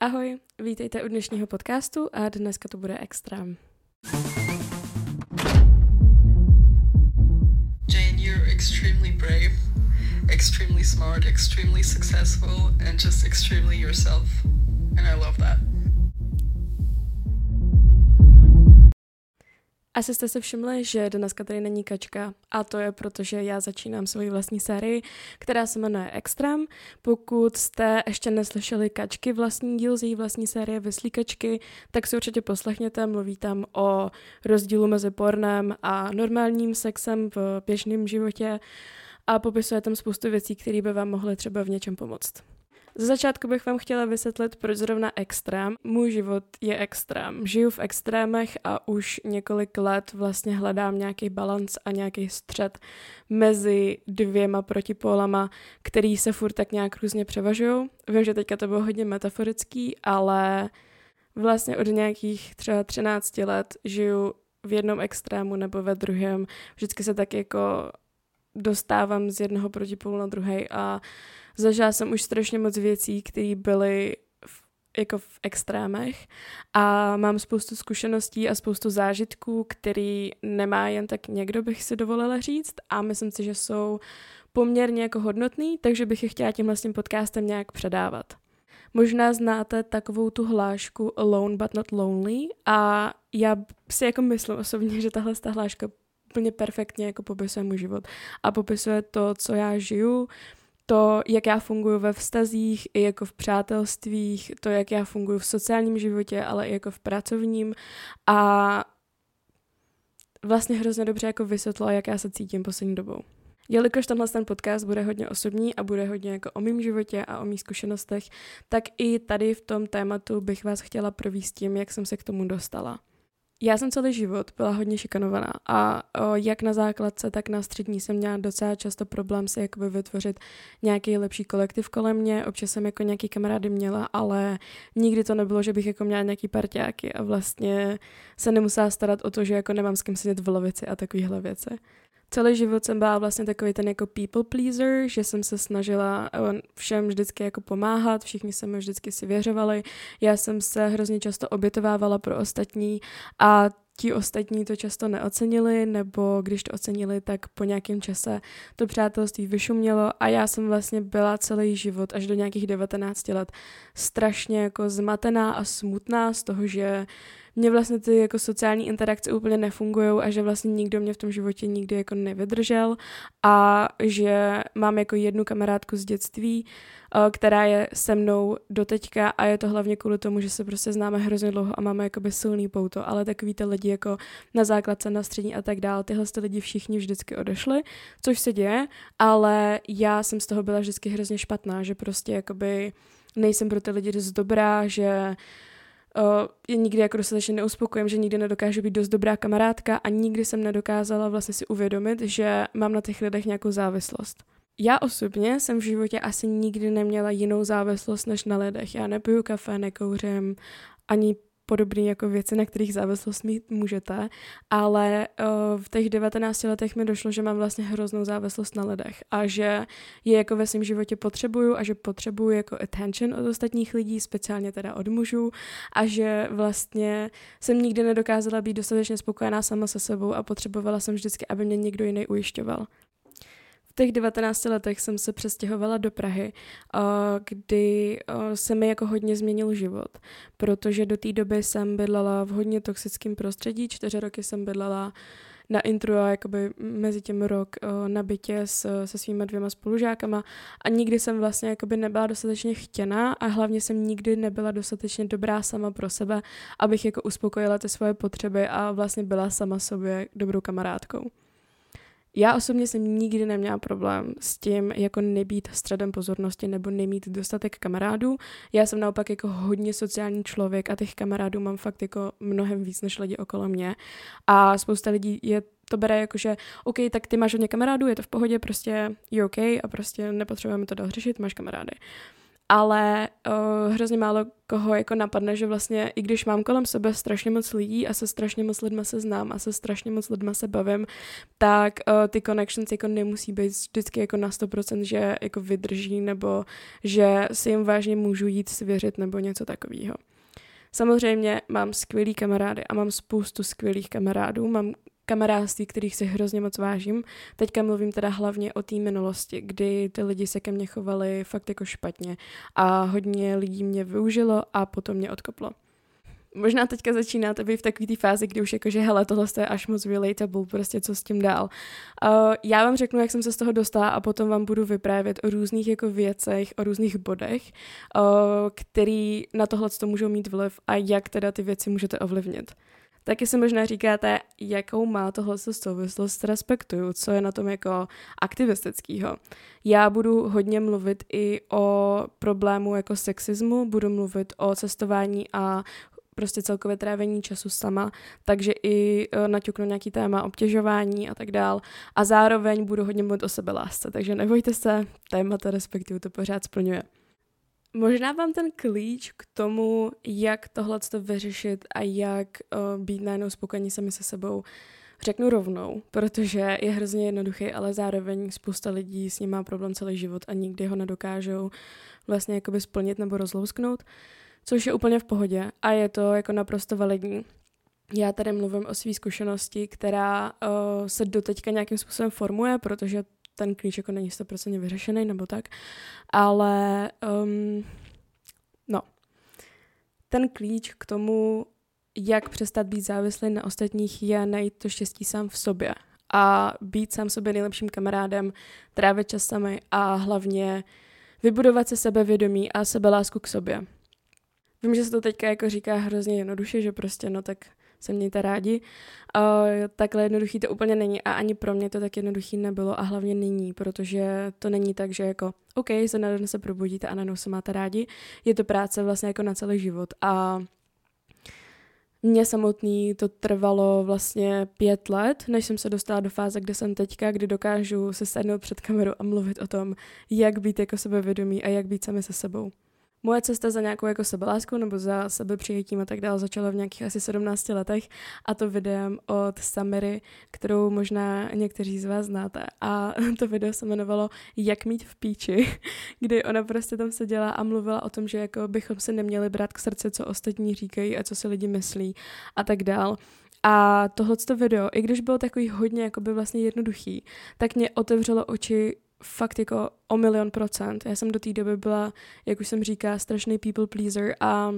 Ahoj, vítejte u dnešního podcastu a dneska to bude extrém. Jane, you're extremely brave, extremely smart, extremely successful, and just extremely yourself. And I love that. Asi jste si všimli, že dneska tady není kačka a to je proto, že já začínám svoji vlastní sérii, která se jmenuje Extrem. Pokud jste ještě neslyšeli kačky vlastní díl z její vlastní série Vyslíkačky, tak si určitě poslechněte, mluví tam o rozdílu mezi pornem a normálním sexem v běžném životě a popisuje tam spoustu věcí, které by vám mohly třeba v něčem pomoct. Za začátku bych vám chtěla vysvětlit, proč zrovna extrém. Můj život je extrém. Žiju v extrémech a už několik let vlastně hledám nějaký balans a nějaký střed mezi dvěma protipólama, který se furt tak nějak různě převažují. Vím, že teďka to bylo hodně metaforický, ale vlastně od nějakých třeba 13 let žiju v jednom extrému nebo ve druhém. Vždycky se tak jako dostávám z jednoho protipolu na druhý a Zažila jsem už strašně moc věcí, které byly v, jako v extrémech a mám spoustu zkušeností a spoustu zážitků, který nemá jen tak někdo, bych si dovolila říct a myslím si, že jsou poměrně jako hodnotný, takže bych je chtěla tím vlastním podcastem nějak předávat. Možná znáte takovou tu hlášku Alone but not lonely a já si jako myslím osobně, že tahle ta hláška úplně perfektně jako popisuje můj život a popisuje to, co já žiju, to, jak já funguji ve vztazích, i jako v přátelstvích, to, jak já funguji v sociálním životě, ale i jako v pracovním a vlastně hrozně dobře jako vysvětlila, jak já se cítím poslední dobou. Jelikož tenhle ten podcast bude hodně osobní a bude hodně jako o mém životě a o mých zkušenostech, tak i tady v tom tématu bych vás chtěla províst tím, jak jsem se k tomu dostala. Já jsem celý život byla hodně šikanovaná a o, jak na základce, tak na střední jsem měla docela často problém si jakoby vytvořit nějaký lepší kolektiv kolem mě. Občas jsem jako nějaký kamarády měla, ale nikdy to nebylo, že bych jako měla nějaký parťáky a vlastně se nemusela starat o to, že jako nemám s kým sedět v lavici a takovéhle věci. Celý život jsem byla vlastně takový ten jako people pleaser, že jsem se snažila eh, všem vždycky jako pomáhat, všichni se mi vždycky si věřovali, já jsem se hrozně často obětovávala pro ostatní a ti ostatní to často neocenili, nebo když to ocenili, tak po nějakém čase to přátelství vyšumělo a já jsem vlastně byla celý život až do nějakých 19 let strašně jako zmatená a smutná z toho, že mě vlastně ty jako sociální interakce úplně nefungují a že vlastně nikdo mě v tom životě nikdy jako nevydržel a že mám jako jednu kamarádku z dětství, eh, která je se mnou doteďka a je to hlavně kvůli tomu, že se prostě známe hrozně dlouho a máme jakoby silný pouto, ale takový ty lidi jako na základce, na střední a tak dál, tyhle ty lidi všichni vždycky odešli, což se děje, ale já jsem z toho byla vždycky hrozně špatná, že prostě jakoby nejsem pro ty lidi dost dobrá, že uh, nikdy jako dostatečně neuspokojím, že nikdy nedokážu být dost dobrá kamarádka a nikdy jsem nedokázala vlastně si uvědomit, že mám na těch lidech nějakou závislost. Já osobně jsem v životě asi nikdy neměla jinou závislost než na lidech. Já nepiju kafe, nekouřím, ani podobné jako věci, na kterých závislost mít můžete, ale uh, v těch 19 letech mi došlo, že mám vlastně hroznou závislost na lidech a že je jako ve svém životě potřebuju a že potřebuju jako attention od ostatních lidí, speciálně teda od mužů a že vlastně jsem nikdy nedokázala být dostatečně spokojená sama se sebou a potřebovala jsem vždycky, aby mě někdo jiný ujišťoval těch 19 letech jsem se přestěhovala do Prahy, kdy se mi jako hodně změnil život, protože do té doby jsem bydlela v hodně toxickém prostředí, čtyři roky jsem bydlela na intru a jakoby mezi tím rok na bytě s, se svými dvěma spolužákama a nikdy jsem vlastně jakoby nebyla dostatečně chtěná a hlavně jsem nikdy nebyla dostatečně dobrá sama pro sebe, abych jako uspokojila ty svoje potřeby a vlastně byla sama sobě dobrou kamarádkou. Já osobně jsem nikdy neměla problém s tím, jako nebýt středem pozornosti nebo nemít dostatek kamarádů. Já jsem naopak jako hodně sociální člověk a těch kamarádů mám fakt jako mnohem víc než lidi okolo mě. A spousta lidí je to bere jako, že OK, tak ty máš hodně kamarádů, je to v pohodě, prostě je OK a prostě nepotřebujeme to dál řešit, máš kamarády. Ale uh, hrozně málo koho jako napadne, že vlastně i když mám kolem sebe strašně moc lidí a se strašně moc lidma se znám a se strašně moc lidma se bavím, tak uh, ty connections jako nemusí být vždycky jako na 100%, že jako vydrží nebo že si jim vážně můžu jít svěřit nebo něco takového. Samozřejmě mám skvělý kamarády a mám spoustu skvělých kamarádů. Mám kamarádství, kterých si hrozně moc vážím. Teďka mluvím teda hlavně o té minulosti, kdy ty lidi se ke mně chovali fakt jako špatně a hodně lidí mě využilo a potom mě odkoplo. Možná teďka začínáte být v takové té fázi, kdy už jakože hele, tohle je až moc relatable, prostě co s tím dál. Uh, já vám řeknu, jak jsem se z toho dostala a potom vám budu vyprávět o různých jako věcech, o různých bodech, uh, který na tohle to můžou mít vliv a jak teda ty věci můžete ovlivnit. Taky si možná říkáte, jakou má tohle souvislost respektuju, co je na tom jako aktivistického. Já budu hodně mluvit i o problému jako sexismu, budu mluvit o cestování a prostě celkově trávení času sama, takže i e, naťuknu nějaký téma obtěžování a tak dál. A zároveň budu hodně mluvit o sebelásce, takže nebojte se, témata respektive to pořád splňuje. Možná vám ten klíč k tomu, jak tohle vyřešit a jak uh, být najednou spokojení sami se sebou, řeknu rovnou, protože je hrozně jednoduchý, ale zároveň spousta lidí s ním má problém celý život a nikdy ho nedokážou vlastně jakoby splnit nebo rozlousknout, což je úplně v pohodě a je to jako naprosto validní. Já tady mluvím o své zkušenosti, která uh, se doteďka nějakým způsobem formuje, protože ten klíč jako není 100% vyřešený nebo tak, ale um, no, ten klíč k tomu, jak přestat být závislý na ostatních, je najít to štěstí sám v sobě a být sám sobě nejlepším kamarádem, trávit čas sami a hlavně vybudovat se sebevědomí a sebelásku k sobě. Vím, že se to teďka jako říká hrozně jednoduše, že prostě no tak se mějte rádi. Uh, takhle jednoduchý to úplně není a ani pro mě to tak jednoduchý nebylo a hlavně není, protože to není tak, že jako OK, se na den se probudíte a najednou se máte rádi. Je to práce vlastně jako na celý život a mně samotný to trvalo vlastně pět let, než jsem se dostala do fáze, kde jsem teďka, kdy dokážu se sednout před kamerou a mluvit o tom, jak být jako sebevědomý a jak být sami se sebou. Moje cesta za nějakou jako sebeláskou nebo za sebepřijetím a tak dále začala v nějakých asi 17 letech a to videem od Samiry, kterou možná někteří z vás znáte. A to video se jmenovalo Jak mít v píči, kdy ona prostě tam seděla a mluvila o tom, že jako bychom se neměli brát k srdci, co ostatní říkají a co si lidi myslí a tak dál. A tohleto video, i když bylo takový hodně jakoby vlastně jednoduchý, tak mě otevřelo oči fakt jako o milion procent. Já jsem do té doby byla, jak už jsem říká, strašný people pleaser a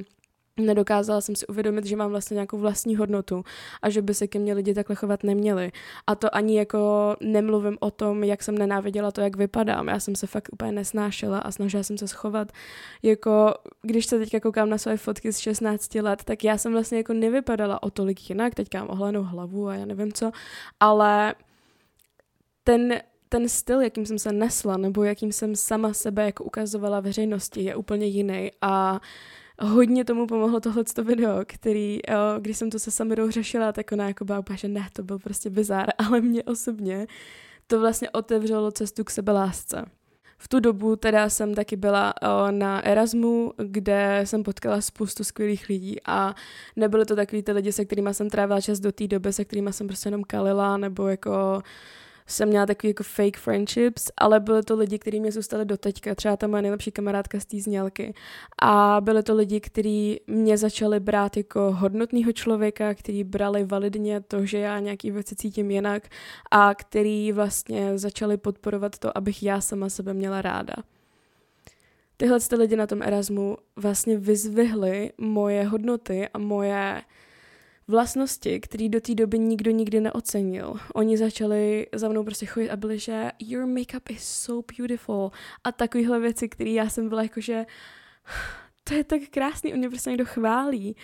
nedokázala jsem si uvědomit, že mám vlastně nějakou vlastní hodnotu a že by se ke mně lidi takhle chovat neměli. A to ani jako nemluvím o tom, jak jsem nenáviděla to, jak vypadám. Já jsem se fakt úplně nesnášela a snažila jsem se schovat. Jako, když se teďka koukám na své fotky z 16 let, tak já jsem vlastně jako nevypadala o tolik jinak. Teďka mám ohlenou hlavu a já nevím co, ale ten ten styl, jakým jsem se nesla, nebo jakým jsem sama sebe jako ukazovala veřejnosti, je úplně jiný a hodně tomu pomohlo tohle video, který, jo, když jsem to se Samirou řešila, tak ona jako byla že ne, to byl prostě bizár, ale mě osobně to vlastně otevřelo cestu k sebelásce. V tu dobu teda jsem taky byla o, na Erasmu, kde jsem potkala spoustu skvělých lidí a nebyly to takový ty lidi, se kterými jsem trávila čas do té doby, se kterými jsem prostě jenom kalila nebo jako jsem měla takový jako fake friendships, ale byly to lidi, kteří mě zůstali do teďka, třeba ta moje nejlepší kamarádka z té znělky. A byly to lidi, kteří mě začali brát jako hodnotného člověka, kteří brali validně to, že já nějaký věci cítím jinak a který vlastně začali podporovat to, abych já sama sebe měla ráda. Tyhle lidi na tom Erasmu vlastně vyzvihly moje hodnoty a moje vlastnosti, které do té doby nikdo nikdy neocenil. Oni začali za mnou prostě chodit a byli, že your makeup is so beautiful a takovéhle věci, které já jsem byla jako, že to je tak krásný, on mě prostě někdo chválí.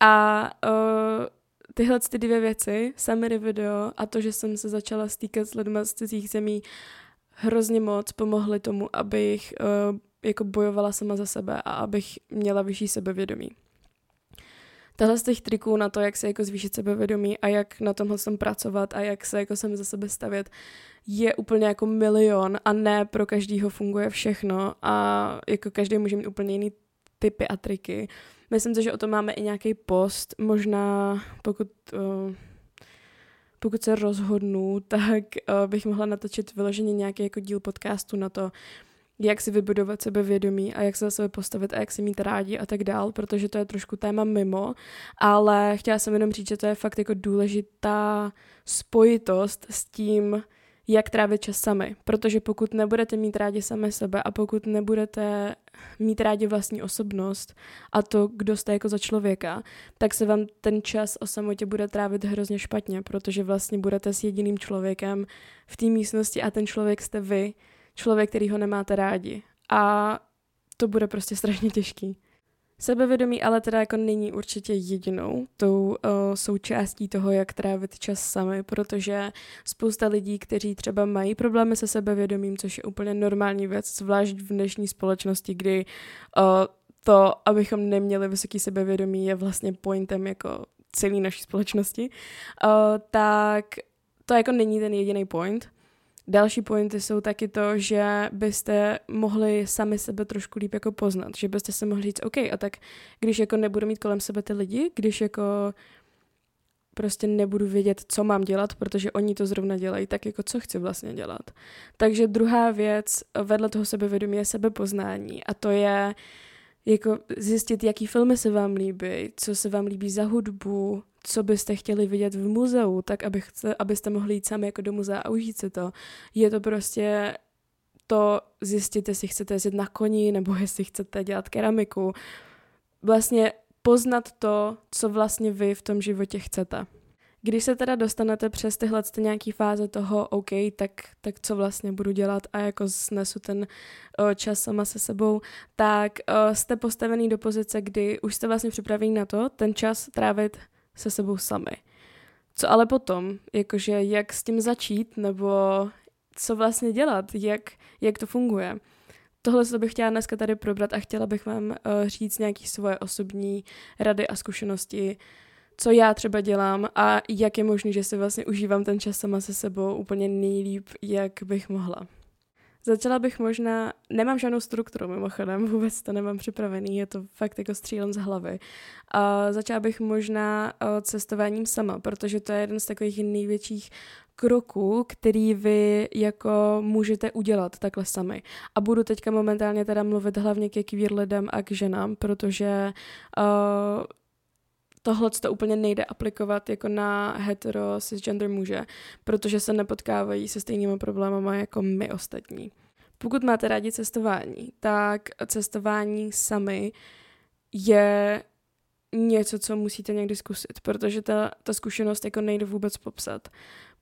A uh, tyhle ty dvě věci, sami video a to, že jsem se začala stýkat s lidmi z cizích zemí, hrozně moc pomohly tomu, abych uh, jako bojovala sama za sebe a abych měla vyšší sebevědomí. Tohle z těch triků na to, jak se jako zvýšit sebevědomí a jak na tomhle tom pracovat a jak se jako sem za sebe stavět, je úplně jako milion a ne pro každýho funguje všechno a jako každý může mít úplně jiný typy a triky. Myslím si, že o tom máme i nějaký post, možná pokud, uh, pokud se rozhodnu, tak uh, bych mohla natočit vyloženě nějaký jako díl podcastu na to, jak si vybudovat sebevědomí a jak se za sebe postavit a jak si mít rádi a tak dál, protože to je trošku téma mimo, ale chtěla jsem jenom říct, že to je fakt jako důležitá spojitost s tím, jak trávit čas sami. Protože pokud nebudete mít rádi sami sebe a pokud nebudete mít rádi vlastní osobnost a to, kdo jste jako za člověka, tak se vám ten čas o samotě bude trávit hrozně špatně, protože vlastně budete s jediným člověkem v té místnosti a ten člověk jste vy, člověk, který ho nemáte rádi. A to bude prostě strašně těžký. Sebevědomí ale teda jako není určitě jedinou tou uh, součástí toho, jak trávit čas sami, protože spousta lidí, kteří třeba mají problémy se sebevědomím, což je úplně normální věc, zvlášť v dnešní společnosti, kdy uh, to, abychom neměli vysoký sebevědomí, je vlastně pointem jako celé naší společnosti, uh, tak to jako není ten jediný point. Další pointy jsou taky to, že byste mohli sami sebe trošku líp jako poznat, že byste se mohli říct, OK, a tak když jako nebudu mít kolem sebe ty lidi, když jako prostě nebudu vědět, co mám dělat, protože oni to zrovna dělají, tak jako co chci vlastně dělat. Takže druhá věc vedle toho sebevědomí je sebepoznání a to je jako zjistit, jaký filmy se vám líbí, co se vám líbí za hudbu, co byste chtěli vidět v muzeu, tak abyste, abyste mohli jít sami jako do muzea a užít si to. Je to prostě to zjistit, jestli chcete jezdit na koni, nebo jestli chcete dělat keramiku. Vlastně poznat to, co vlastně vy v tom životě chcete. Když se teda dostanete přes tyhle nějaký fáze toho, OK, tak, tak co vlastně budu dělat a jako snesu ten o, čas sama se sebou, tak o, jste postavený do pozice, kdy už jste vlastně připravení na to, ten čas trávit se sebou sami. Co ale potom, jakože jak s tím začít, nebo co vlastně dělat, jak, jak to funguje. Tohle se bych chtěla dneska tady probrat a chtěla bych vám uh, říct nějaké svoje osobní rady a zkušenosti, co já třeba dělám a jak je možné, že si vlastně užívám ten čas sama se sebou úplně nejlíp, jak bych mohla. Začala bych možná, nemám žádnou strukturu mimochodem, vůbec to nemám připravený, je to fakt jako střílem z hlavy. A začala bych možná cestováním sama, protože to je jeden z takových největších kroků, který vy jako můžete udělat takhle sami. A budu teďka momentálně teda mluvit hlavně ke queer lidem a k ženám, protože uh, tohle to úplně nejde aplikovat jako na hetero cisgender muže, protože se nepotkávají se stejnými problémy jako my ostatní. Pokud máte rádi cestování, tak cestování sami je něco, co musíte někdy zkusit, protože ta, ta zkušenost jako nejde vůbec popsat.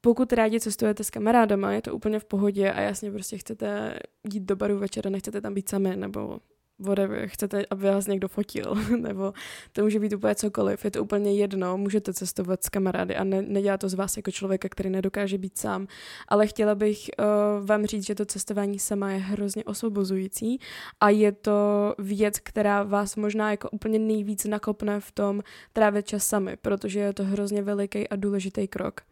Pokud rádi cestujete s kamarádama, je to úplně v pohodě a jasně prostě chcete jít do baru večer a nechcete tam být sami, nebo whatever, chcete, aby vás někdo fotil, nebo to může být úplně cokoliv, je to úplně jedno, můžete cestovat s kamarády a ne, nedělá to z vás jako člověka, který nedokáže být sám, ale chtěla bych uh, vám říct, že to cestování sama je hrozně osvobozující a je to věc, která vás možná jako úplně nejvíc nakopne v tom trávit čas sami, protože je to hrozně veliký a důležitý krok.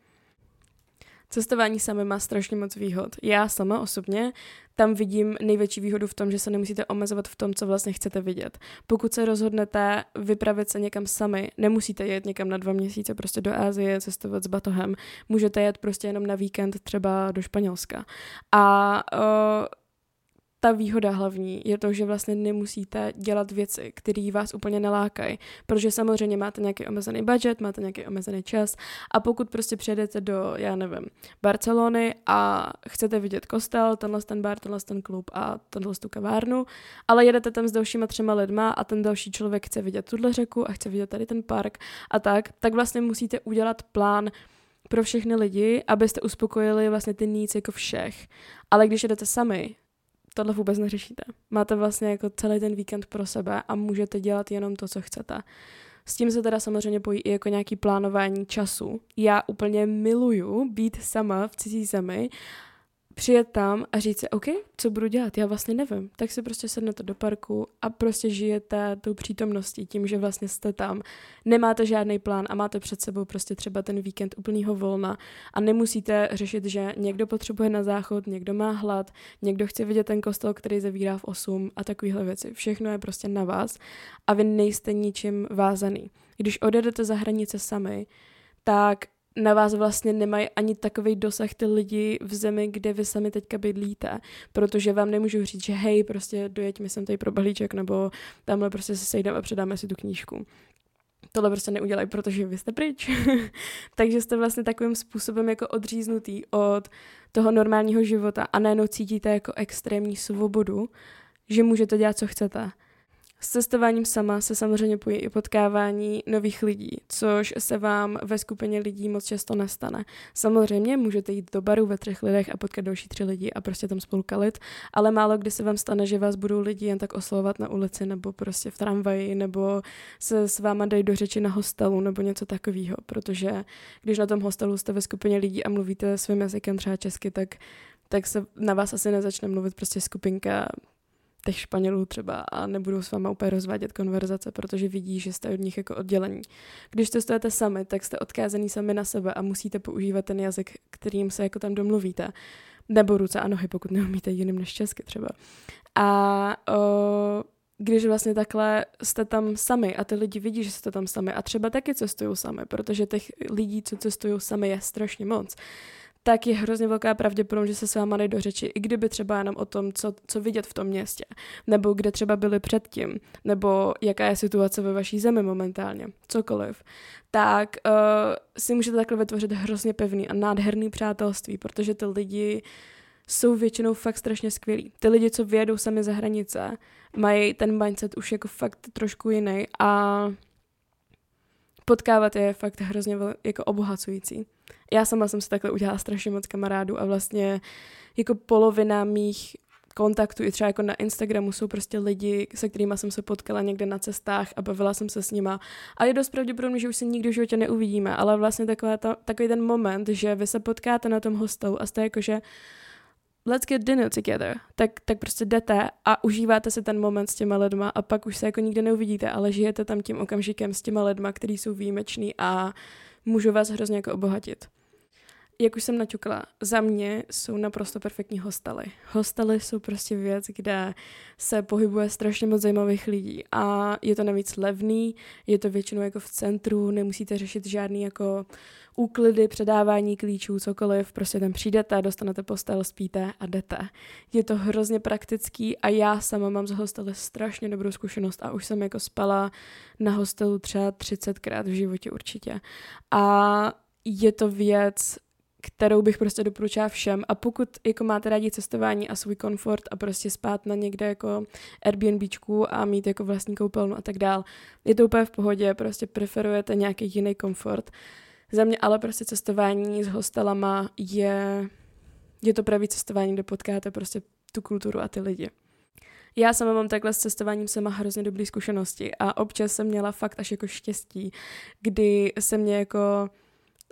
Cestování sami má strašně moc výhod. Já sama osobně tam vidím největší výhodu v tom, že se nemusíte omezovat v tom, co vlastně chcete vidět. Pokud se rozhodnete vypravit se někam sami, nemusíte jet někam na dva měsíce prostě do Ázie, cestovat s batohem. Můžete jet prostě jenom na víkend třeba do Španělska. A uh, ta výhoda hlavní je to, že vlastně nemusíte dělat věci, které vás úplně nelákají, protože samozřejmě máte nějaký omezený budget, máte nějaký omezený čas a pokud prostě přijedete do, já nevím, Barcelony a chcete vidět kostel, tenhle ten bar, tenhle ten klub a tenhle tu kavárnu, ale jedete tam s dalšíma třema lidma a ten další člověk chce vidět tuhle řeku a chce vidět tady ten park a tak, tak vlastně musíte udělat plán pro všechny lidi, abyste uspokojili vlastně ty needs jako všech. Ale když jedete sami, tohle vůbec neřešíte. Máte vlastně jako celý ten víkend pro sebe a můžete dělat jenom to, co chcete. S tím se teda samozřejmě pojí i jako nějaký plánování času. Já úplně miluju být sama v cizí zemi, přijet tam a říct si, OK, co budu dělat, já vlastně nevím. Tak si prostě sednete do parku a prostě žijete tou přítomností, tím, že vlastně jste tam. Nemáte žádný plán a máte před sebou prostě třeba ten víkend úplného volna a nemusíte řešit, že někdo potřebuje na záchod, někdo má hlad, někdo chce vidět ten kostel, který zavírá v 8 a takovéhle věci. Všechno je prostě na vás a vy nejste ničím vázaný. Když odjedete za hranice sami, tak na vás vlastně nemají ani takový dosah ty lidi v zemi, kde vy sami teďka bydlíte, protože vám nemůžu říct, že hej, prostě dojeď mi sem tady pro balíček, nebo tamhle prostě se sejdeme a předáme si tu knížku. Tohle prostě neudělají, protože vy jste pryč. Takže jste vlastně takovým způsobem jako odříznutý od toho normálního života a najednou cítíte jako extrémní svobodu, že můžete dělat, co chcete s cestováním sama se samozřejmě pojí i potkávání nových lidí, což se vám ve skupině lidí moc často nestane. Samozřejmě můžete jít do baru ve třech lidech a potkat další tři lidi a prostě tam spolu kalit, ale málo kdy se vám stane, že vás budou lidi jen tak oslovovat na ulici nebo prostě v tramvaji nebo se s váma dají do řeči na hostelu nebo něco takového, protože když na tom hostelu jste ve skupině lidí a mluvíte svým jazykem třeba česky, tak tak se na vás asi nezačne mluvit prostě skupinka těch Španělů třeba a nebudou s váma úplně rozvádět konverzace, protože vidí, že jste od nich jako oddělení. Když cestujete sami, tak jste odkázaný sami na sebe a musíte používat ten jazyk, kterým se jako tam domluvíte. Nebo ruce a nohy, pokud neumíte jiným než česky třeba. A o, když vlastně takhle jste tam sami a ty lidi vidí, že jste tam sami a třeba taky cestují sami, protože těch lidí, co cestují sami, je strašně moc, tak je hrozně velká pravděpodobnost, že se s váma do řeči, i kdyby třeba jenom o tom, co, co vidět v tom městě, nebo kde třeba byli předtím, nebo jaká je situace ve vaší zemi momentálně, cokoliv, tak uh, si můžete takhle vytvořit hrozně pevný a nádherný přátelství, protože ty lidi jsou většinou fakt strašně skvělí. Ty lidi, co vyjedou sami za hranice, mají ten mindset už jako fakt trošku jiný a potkávat je fakt hrozně jako obohacující. Já sama jsem si takhle udělala strašně moc kamarádů a vlastně jako polovina mých kontaktů i třeba jako na Instagramu jsou prostě lidi, se kterými jsem se potkala někde na cestách a bavila jsem se s nima. A je dost pravděpodobné, že už se nikdy v životě neuvidíme, ale vlastně taková ta, takový ten moment, že vy se potkáte na tom hostelu a jste jako, že let's get dinner together, tak, tak prostě jdete a užíváte si ten moment s těma lidma a pak už se jako nikdy neuvidíte, ale žijete tam tím okamžikem s těma lidma, který jsou výjimeční a můžu vás hrozně jako obohatit jak už jsem naťukla, za mě jsou naprosto perfektní hostely. Hostely jsou prostě věc, kde se pohybuje strašně moc zajímavých lidí a je to navíc levný, je to většinou jako v centru, nemusíte řešit žádný jako úklidy, předávání klíčů, cokoliv, prostě tam přijdete, dostanete postel, spíte a jdete. Je to hrozně praktický a já sama mám z hostely strašně dobrou zkušenost a už jsem jako spala na hostelu třeba 30krát v životě určitě. A je to věc, kterou bych prostě doporučila všem a pokud jako máte rádi cestování a svůj komfort a prostě spát na někde jako Airbnbčku a mít jako vlastní koupelnu a tak dál, je to úplně v pohodě, prostě preferujete nějaký jiný komfort. Za mě ale prostě cestování s hostelama je, je to pravý cestování, kde potkáte prostě tu kulturu a ty lidi. Já sama mám takhle s cestováním sama hrozně dobré zkušenosti a občas jsem měla fakt až jako štěstí, kdy se mě jako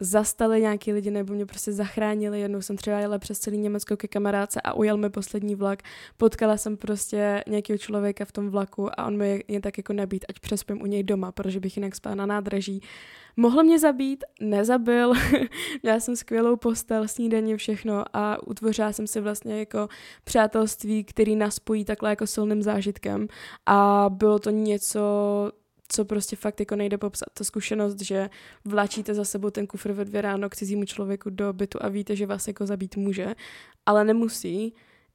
zastali nějaký lidi nebo mě prostě zachránili. Jednou jsem třeba jela přes celý Německo ke kamarádce a ujel mi poslední vlak. Potkala jsem prostě nějakého člověka v tom vlaku a on mi jen tak jako nabít, ať přespím u něj doma, protože bych jinak spala na nádraží. Mohl mě zabít, nezabil, měla jsem skvělou postel, snídaní, všechno a utvořila jsem si vlastně jako přátelství, který nás spojí takhle jako silným zážitkem a bylo to něco, co prostě fakt jako nejde popsat. Ta zkušenost, že vláčíte za sebou ten kufr ve dvě ráno k cizímu člověku do bytu a víte, že vás jako zabít může, ale nemusí,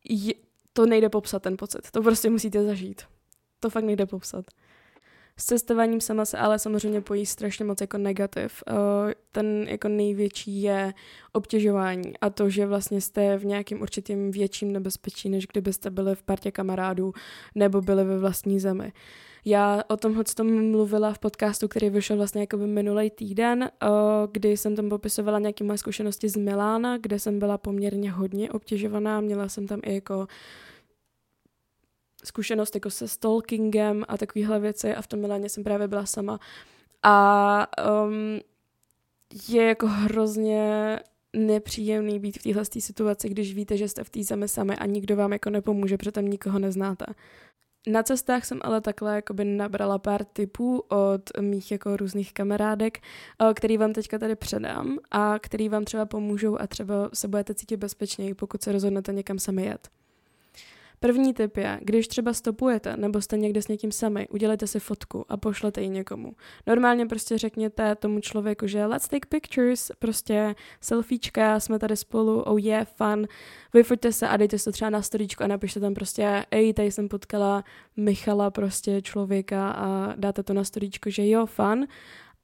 je, to nejde popsat ten pocit. To prostě musíte zažít. To fakt nejde popsat. S cestováním sama se ale samozřejmě pojí strašně moc jako negativ. Ten jako největší je obtěžování a to, že vlastně jste v nějakém určitým větším nebezpečí, než kdybyste byli v partě kamarádů nebo byli ve vlastní zemi. Já o tomhle tom mluvila v podcastu, který vyšel vlastně jako minulý týden, kdy jsem tam popisovala nějaké moje zkušenosti z Milána, kde jsem byla poměrně hodně obtěžovaná, měla jsem tam i jako zkušenost jako se stalkingem a takovéhle věci a v tom Miláně jsem právě byla sama. A um, je jako hrozně nepříjemný být v téhle situaci, když víte, že jste v té zemi sami a nikdo vám jako nepomůže, protože tam nikoho neznáte. Na cestách jsem ale takhle jakoby nabrala pár tipů od mých jako různých kamarádek, eh, který vám teďka tady předám a který vám třeba pomůžou a třeba se budete cítit bezpečněji, pokud se rozhodnete někam sami jet. První tip je, když třeba stopujete nebo jste někde s někým sami, udělejte si fotku a pošlete ji někomu. Normálně prostě řekněte tomu člověku, že let's take pictures, prostě selfiečka, jsme tady spolu, oh yeah, fun, vyfoťte se a dejte se to třeba na storíčku a napište tam prostě, ej, tady jsem potkala Michala, prostě člověka a dáte to na storíčko, že jo, fun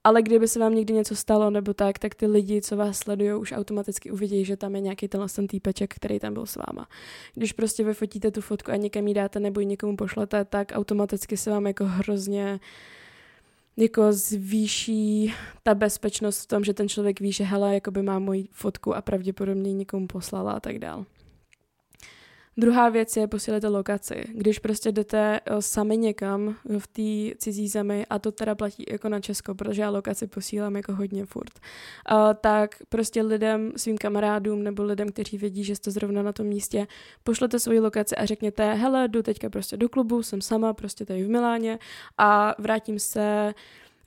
ale kdyby se vám někdy něco stalo nebo tak, tak ty lidi, co vás sledují, už automaticky uvidí, že tam je nějaký tenhle ten týpeček, který tam byl s váma. Když prostě vyfotíte tu fotku a někam ji dáte nebo ji někomu pošlete, tak automaticky se vám jako hrozně jako zvýší ta bezpečnost v tom, že ten člověk ví, že hele, jakoby má moji fotku a pravděpodobně někomu poslala a tak dál. Druhá věc je posílit lokaci. Když prostě jdete eh, sami někam v té cizí zemi, a to teda platí jako na Česko, protože já lokaci posílám jako hodně furt, uh, tak prostě lidem, svým kamarádům nebo lidem, kteří vědí, že jste zrovna na tom místě, pošlete svoji lokaci a řekněte, hele, jdu teďka prostě do klubu, jsem sama, prostě tady v Miláně a vrátím se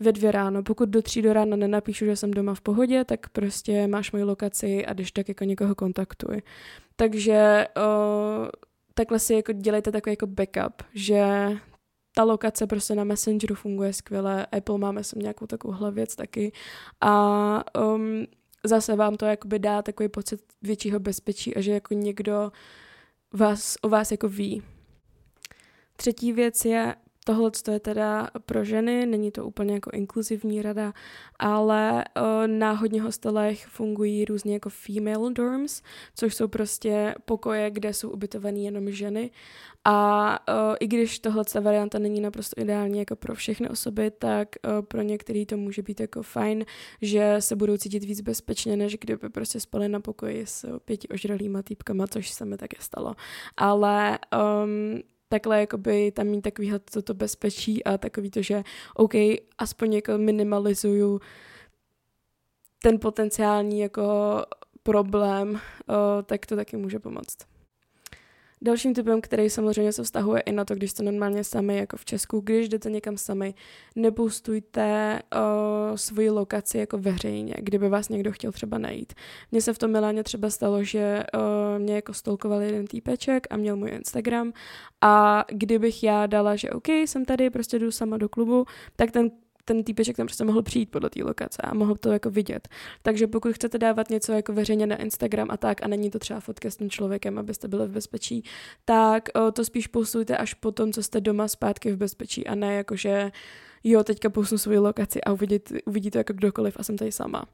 ve dvě ráno. Pokud do tří do rána nenapíšu, že jsem doma v pohodě, tak prostě máš moji lokaci a když tak jako někoho kontaktuj. Takže uh, takhle si jako dělejte takový jako backup, že ta lokace prostě na Messengeru funguje skvěle, Apple máme sem nějakou takovouhle věc taky a um, zase vám to jakoby dá takový pocit většího bezpečí a že jako někdo vás, o vás jako ví. Třetí věc je Tohle je teda pro ženy, není to úplně jako inkluzivní rada, ale uh, na hodně hostelech fungují různě jako female dorms, což jsou prostě pokoje, kde jsou ubytované jenom ženy. A uh, i když tohle varianta není naprosto ideální jako pro všechny osoby, tak uh, pro některý to může být jako fajn, že se budou cítit víc bezpečně, než kdyby prostě spali na pokoji s pěti ožralýma týpkama, což se mi také stalo. Ale um, takhle jakoby tam mít takovýhle toto bezpečí a takový to, že OK, aspoň jako minimalizuju ten potenciální jako problém, o, tak to taky může pomoct. Dalším typem, který samozřejmě se vztahuje i na to, když jste normálně sami, jako v Česku, když jdete někam sami, nepustujte uh, svoji lokaci jako veřejně, kdyby vás někdo chtěl třeba najít. Mně se v tom Miláně třeba stalo, že uh, mě jako stolkoval jeden týpeček a měl můj Instagram a kdybych já dala, že OK, jsem tady, prostě jdu sama do klubu, tak ten ten týpeček tam prostě mohl přijít podle té lokace a mohl to jako vidět. Takže pokud chcete dávat něco jako veřejně na Instagram a tak a není to třeba fotka s tím člověkem, abyste byli v bezpečí, tak o, to spíš postujte až po tom, co jste doma zpátky v bezpečí a ne jako, že jo, teďka posunu svoji lokaci a uvidí, uvidí to jako kdokoliv a jsem tady sama.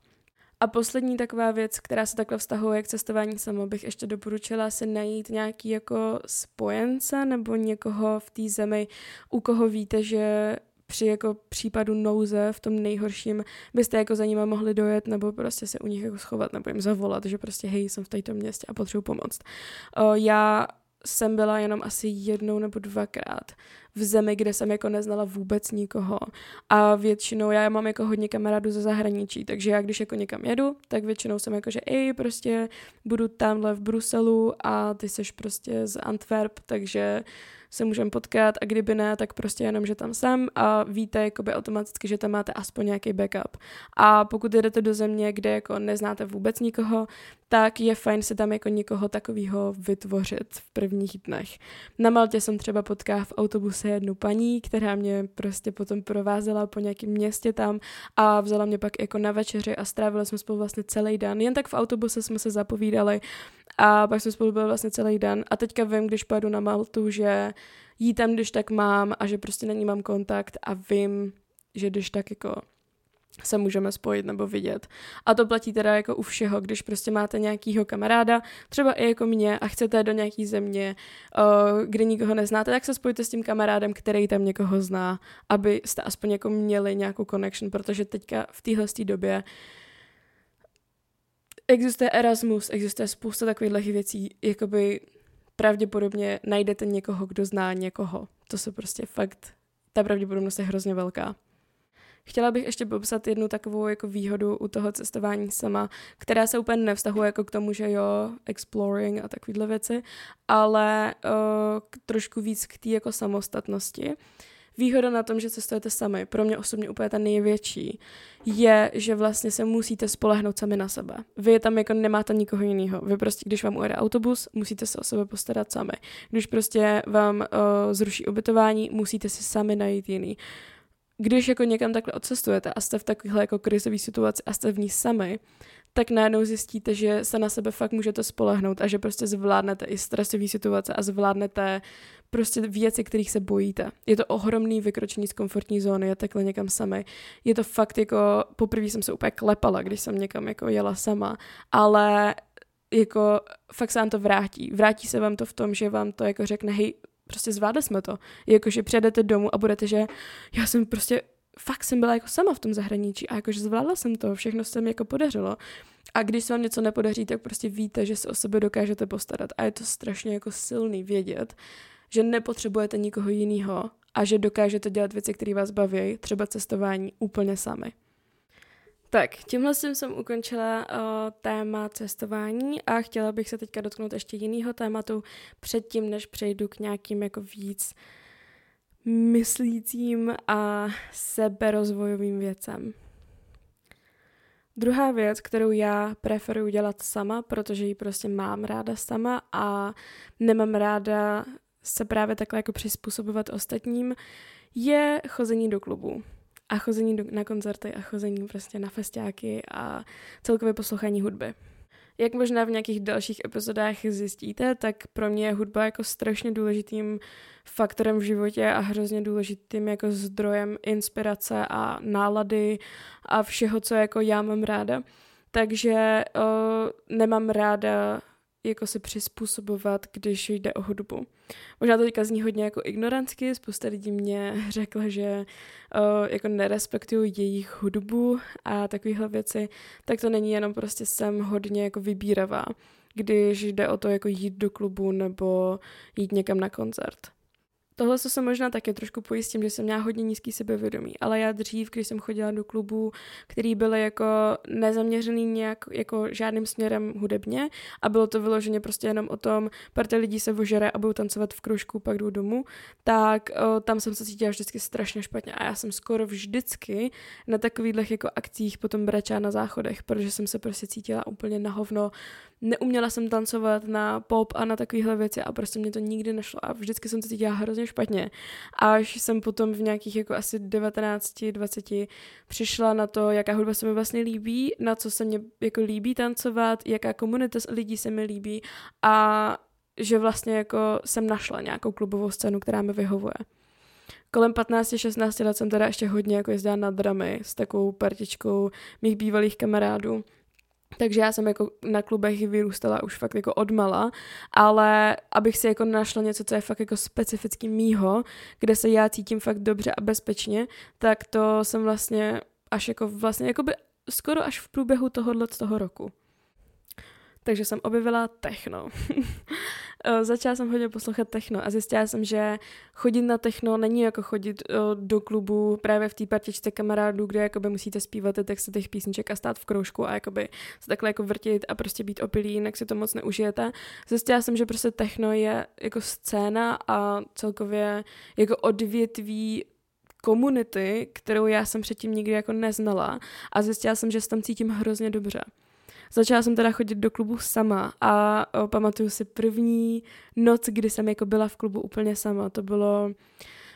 A poslední taková věc, která se takhle vztahuje k cestování sama, bych ještě doporučila si najít nějaký jako spojence nebo někoho v té zemi, u koho víte, že při jako případu nouze v tom nejhorším byste jako za nima mohli dojet nebo prostě se u nich jako schovat nebo jim zavolat, že prostě hej, jsem v této městě a potřebuji pomoct. O, já jsem byla jenom asi jednou nebo dvakrát v zemi, kde jsem jako neznala vůbec nikoho. A většinou já mám jako hodně kamarádů ze zahraničí, takže já když jako někam jedu, tak většinou jsem jako, že ej, prostě budu tamhle v Bruselu a ty seš prostě z Antwerp, takže se můžeme potkat a kdyby ne, tak prostě jenom, že tam jsem a víte jakoby automaticky, že tam máte aspoň nějaký backup. A pokud jdete do země, kde jako neznáte vůbec nikoho, tak je fajn se tam jako nikoho takového vytvořit v prvních dnech. Na Maltě jsem třeba potkala v autobuse jednu paní, která mě prostě potom provázela po nějakém městě tam a vzala mě pak jako na večeři a strávili jsme spolu vlastně celý den. Jen tak v autobuse jsme se zapovídali a pak jsme spolu byli vlastně celý den. A teďka vím, když půjdu na Maltu, že jí tam když tak mám a že prostě na ní mám kontakt a vím, že když tak jako se můžeme spojit nebo vidět. A to platí teda jako u všeho, když prostě máte nějakýho kamaráda, třeba i jako mě a chcete do nějaký země, kde nikoho neznáte, tak se spojte s tím kamarádem, který tam někoho zná, aby jste aspoň jako měli nějakou connection, protože teďka v téhle době existuje Erasmus, existuje spousta takových věcí, jakoby pravděpodobně najdete někoho, kdo zná někoho. To se prostě fakt, ta pravděpodobnost je hrozně velká. Chtěla bych ještě popsat jednu takovou jako výhodu u toho cestování sama, která se úplně nevztahuje jako k tomu, že jo, exploring a takovéhle věci, ale uh, trošku víc k té jako samostatnosti. Výhoda na tom, že cestujete sami, pro mě osobně úplně ta největší, je, že vlastně se musíte spolehnout sami na sebe. Vy tam jako nemáte nikoho jiného. Vy prostě, když vám ujede autobus, musíte se o sebe postarat sami. Když prostě vám uh, zruší ubytování, musíte si sami najít jiný. Když jako někam takhle odcestujete a jste v takovéhle jako krizové situaci a jste v ní sami, tak najednou zjistíte, že se na sebe fakt můžete spolehnout a že prostě zvládnete i stresové situace a zvládnete prostě věci, kterých se bojíte. Je to ohromný vykročení z komfortní zóny, je takhle někam sami. Je to fakt jako, poprvé jsem se úplně klepala, když jsem někam jako jela sama, ale jako fakt se vám to vrátí. Vrátí se vám to v tom, že vám to jako řekne, hej, prostě zvládli jsme to. Jakože přijedete domů a budete, že já jsem prostě fakt jsem byla jako sama v tom zahraničí a jakože zvládla jsem to, všechno se mi jako podařilo. A když se vám něco nepodaří, tak prostě víte, že se o sebe dokážete postarat. A je to strašně jako silný vědět, že nepotřebujete nikoho jiného a že dokážete dělat věci, které vás baví, třeba cestování, úplně sami. Tak, tímhle jsem ukončila o, téma cestování a chtěla bych se teďka dotknout ještě jiného tématu předtím, než přejdu k nějakým jako víc myslícím a seberozvojovým věcem. Druhá věc, kterou já preferuji dělat sama, protože ji prostě mám ráda sama a nemám ráda se právě takhle jako přizpůsobovat ostatním, je chození do klubu a chození do, na koncerty a chození prostě na festiáky a celkově poslouchání hudby. Jak možná v nějakých dalších epizodách zjistíte, tak pro mě je hudba jako strašně důležitým faktorem v životě a hrozně důležitým jako zdrojem inspirace a nálady a všeho, co jako já mám ráda. Takže uh, nemám ráda jako se přizpůsobovat, když jde o hudbu. Možná to teďka zní hodně jako ignorantsky, spousta lidí mě řekla, že uh, jako nerespektuju jejich hudbu a takovéhle věci, tak to není jenom prostě jsem hodně jako vybíravá, když jde o to jako jít do klubu nebo jít někam na koncert. Tohle se možná taky trošku pojistím, že jsem měla hodně nízký sebevědomí, ale já dřív, když jsem chodila do klubů, který byly jako nezaměřený nějak jako žádným směrem hudebně a bylo to vyloženě prostě jenom o tom, parta lidí se vožere a budou tancovat v kružku, pak jdou domů, tak o, tam jsem se cítila vždycky strašně špatně a já jsem skoro vždycky na takových jako akcích potom brečela na záchodech, protože jsem se prostě cítila úplně na hovno, neuměla jsem tancovat na pop a na takovéhle věci a prostě mě to nikdy nešlo a vždycky jsem to cítila hrozně špatně. Až jsem potom v nějakých jako asi 19, 20 přišla na to, jaká hudba se mi vlastně líbí, na co se mě jako líbí tancovat, jaká komunita lidí se mi líbí a že vlastně jako jsem našla nějakou klubovou scénu, která mi vyhovuje. Kolem 15-16 let jsem teda ještě hodně jako jezdila na dramy s takovou partičkou mých bývalých kamarádů. Takže já jsem jako na klubech vyrůstala už fakt jako odmala, ale abych si jako našla něco, co je fakt jako specificky mýho, kde se já cítím fakt dobře a bezpečně, tak to jsem vlastně až jako vlastně jako by skoro až v průběhu tohohle z toho roku takže jsem objevila techno. Eh, začala jsem hodně poslouchat techno a zjistila jsem, že chodit na techno není jako chodit eh, do klubu právě v té partičce kamarádů, kde jakoby musíte zpívat ty texty těch písniček a stát v kroužku a jakoby se takhle jako vrtit a prostě být opilý, jinak si to moc neužijete. Zjistila jsem, že prostě techno je jako scéna a celkově jako odvětví komunity, kterou já jsem předtím nikdy jako neznala a zjistila jsem, že se tam cítím hrozně dobře. Začala jsem teda chodit do klubu sama a o, pamatuju si první noc, kdy jsem jako byla v klubu úplně sama. To bylo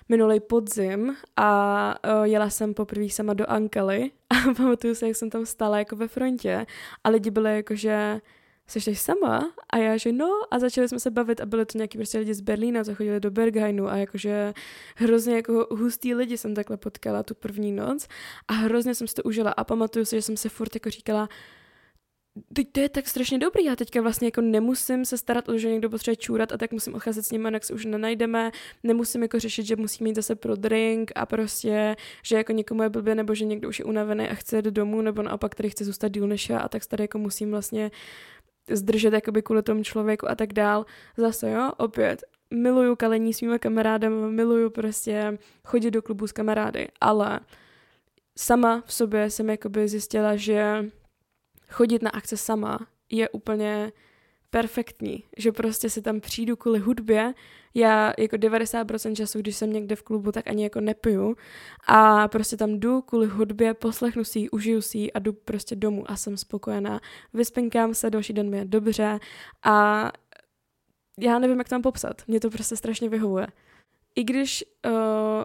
minulý podzim a o, jela jsem poprvé sama do Ankely a pamatuju si, jak jsem tam stála jako ve frontě a lidi byli jako, že jsi sama? A já, že no, a začali jsme se bavit a byly to nějaký prostě lidi z Berlína, co chodili do Berghainu a jakože hrozně jako hustý lidi jsem takhle potkala tu první noc a hrozně jsem si to užila a pamatuju si, že jsem se furt jako říkala, teď to je tak strašně dobrý, já teďka vlastně jako nemusím se starat o to, že někdo potřebuje čůrat a tak musím odcházet s ním, jinak se už nenajdeme, nemusím jako řešit, že musím mít zase pro drink a prostě, že jako někomu je blbě nebo že někdo už je unavený a chce jít domů nebo naopak který chce zůstat díl než já a tak tady jako musím vlastně zdržet jakoby kvůli tomu člověku a tak dál. Zase jo, opět, miluju kalení s mými kamarádem, miluju prostě chodit do klubu s kamarády, ale sama v sobě jsem jakoby zjistila, že chodit na akce sama je úplně perfektní, že prostě si tam přijdu kvůli hudbě, já jako 90% času, když jsem někde v klubu, tak ani jako nepiju a prostě tam jdu kvůli hudbě, poslechnu si ji, užiju si ji a jdu prostě domů a jsem spokojená. Vyspinkám se, další den mi je dobře a já nevím, jak tam popsat. Mě to prostě strašně vyhovuje. I když uh,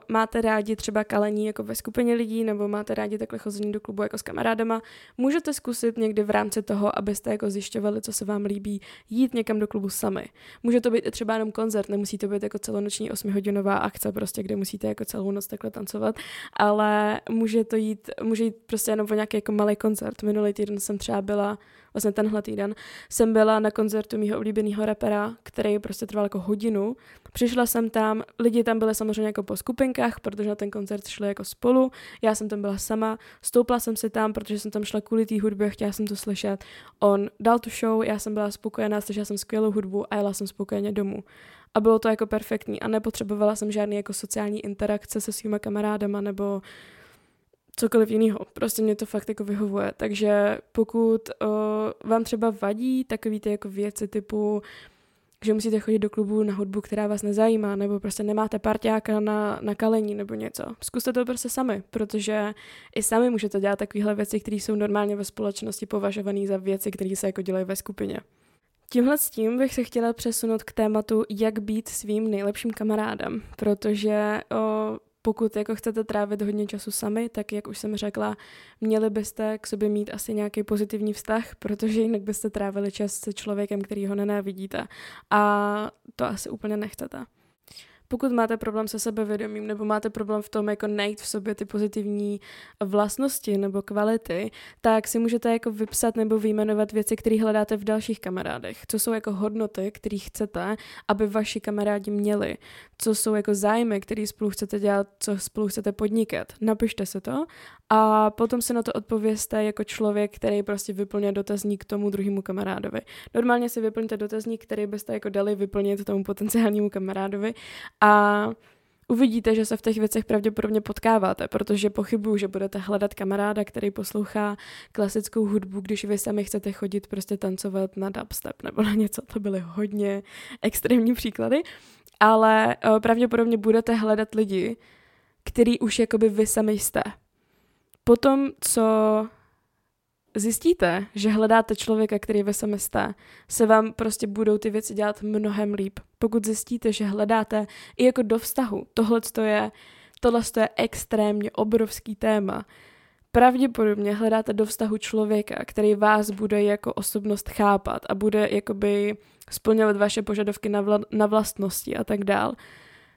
máte rádi třeba kalení jako ve skupině lidí, nebo máte rádi takhle chození do klubu jako s kamarádama, můžete zkusit někdy v rámci toho, abyste jako zjišťovali, co se vám líbí, jít někam do klubu sami. Může to být i třeba jenom koncert, nemusí to být jako celonoční 8-hodinová akce, prostě, kde musíte jako celou noc takhle tancovat, ale může to jít, může jít prostě jenom o nějaký jako malý koncert. Minulý týden jsem třeba byla vlastně tenhle týden, jsem byla na koncertu mýho oblíbeného rapera, který prostě trval jako hodinu. Přišla jsem tam, lidi tam byli samozřejmě jako po skupinkách, protože na ten koncert šli jako spolu, já jsem tam byla sama, stoupla jsem si tam, protože jsem tam šla kvůli té hudbě, chtěla jsem to slyšet. On dal tu show, já jsem byla spokojená, slyšela jsem skvělou hudbu a jela jsem spokojeně domů. A bylo to jako perfektní a nepotřebovala jsem žádný jako sociální interakce se svýma kamarádama nebo cokoliv jiného. Prostě mě to fakt jako vyhovuje. Takže pokud uh, vám třeba vadí takový ty jako věci typu že musíte chodit do klubu na hudbu, která vás nezajímá, nebo prostě nemáte parťáka na, na kalení nebo něco. Zkuste to prostě sami, protože i sami můžete dělat takovéhle věci, které jsou normálně ve společnosti považované za věci, které se jako dělají ve skupině. Tímhle s tím bych se chtěla přesunout k tématu, jak být svým nejlepším kamarádem, protože o, pokud jako chcete trávit hodně času sami, tak jak už jsem řekla, měli byste k sobě mít asi nějaký pozitivní vztah, protože jinak byste trávili čas se člověkem, který ho nenávidíte. A to asi úplně nechcete. Pokud máte problém se sebevědomím nebo máte problém v tom jako najít v sobě ty pozitivní vlastnosti nebo kvality, tak si můžete jako vypsat nebo vyjmenovat věci, které hledáte v dalších kamarádech. Co jsou jako hodnoty, které chcete, aby vaši kamarádi měli. Co jsou jako zájmy, které spolu chcete dělat, co spolu chcete podnikat. Napište se to a potom se na to odpověste jako člověk, který prostě vyplňuje dotazník tomu druhému kamarádovi. Normálně si vyplňte dotazník, který byste jako dali vyplnit tomu potenciálnímu kamarádovi a uvidíte, že se v těch věcech pravděpodobně potkáváte, protože pochybuju, že budete hledat kamaráda, který poslouchá klasickou hudbu, když vy sami chcete chodit prostě tancovat na dubstep nebo na něco. To byly hodně extrémní příklady, ale uh, pravděpodobně budete hledat lidi, který už jakoby vy sami jste. Potom, co zjistíte, že hledáte člověka, který vy sami jste, se vám prostě budou ty věci dělat mnohem líp. Pokud zjistíte, že hledáte i jako do vztahu, tohle je, tohle je extrémně obrovský téma, pravděpodobně hledáte do vztahu člověka, který vás bude jako osobnost chápat a bude jakoby splňovat vaše požadavky na, vla- na vlastnosti a tak dál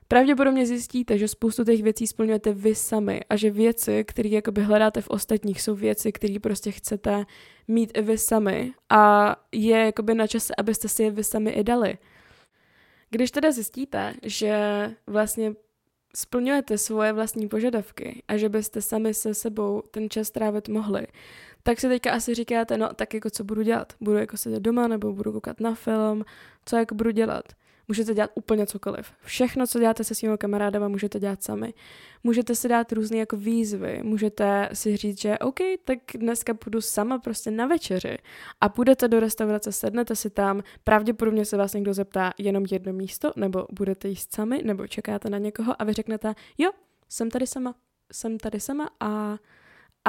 pravděpodobně zjistíte, že spoustu těch věcí splňujete vy sami a že věci, které jakoby hledáte v ostatních, jsou věci, které prostě chcete mít i vy sami a je jakoby na čase, abyste si je vy sami i dali. Když teda zjistíte, že vlastně splňujete svoje vlastní požadavky a že byste sami se sebou ten čas trávit mohli, tak si teďka asi říkáte, no tak jako co budu dělat? Budu jako sedět doma nebo budu koukat na film? Co jako budu dělat? Můžete dělat úplně cokoliv. Všechno, co děláte se svými kamarádama, můžete dělat sami. Můžete si dát různé jako výzvy. Můžete si říct, že OK, tak dneska půjdu sama prostě na večeři a půjdete do restaurace, sednete si tam, pravděpodobně se vás někdo zeptá jenom jedno místo, nebo budete jíst sami, nebo čekáte na někoho a vy řeknete, jo, jsem tady sama, jsem tady sama a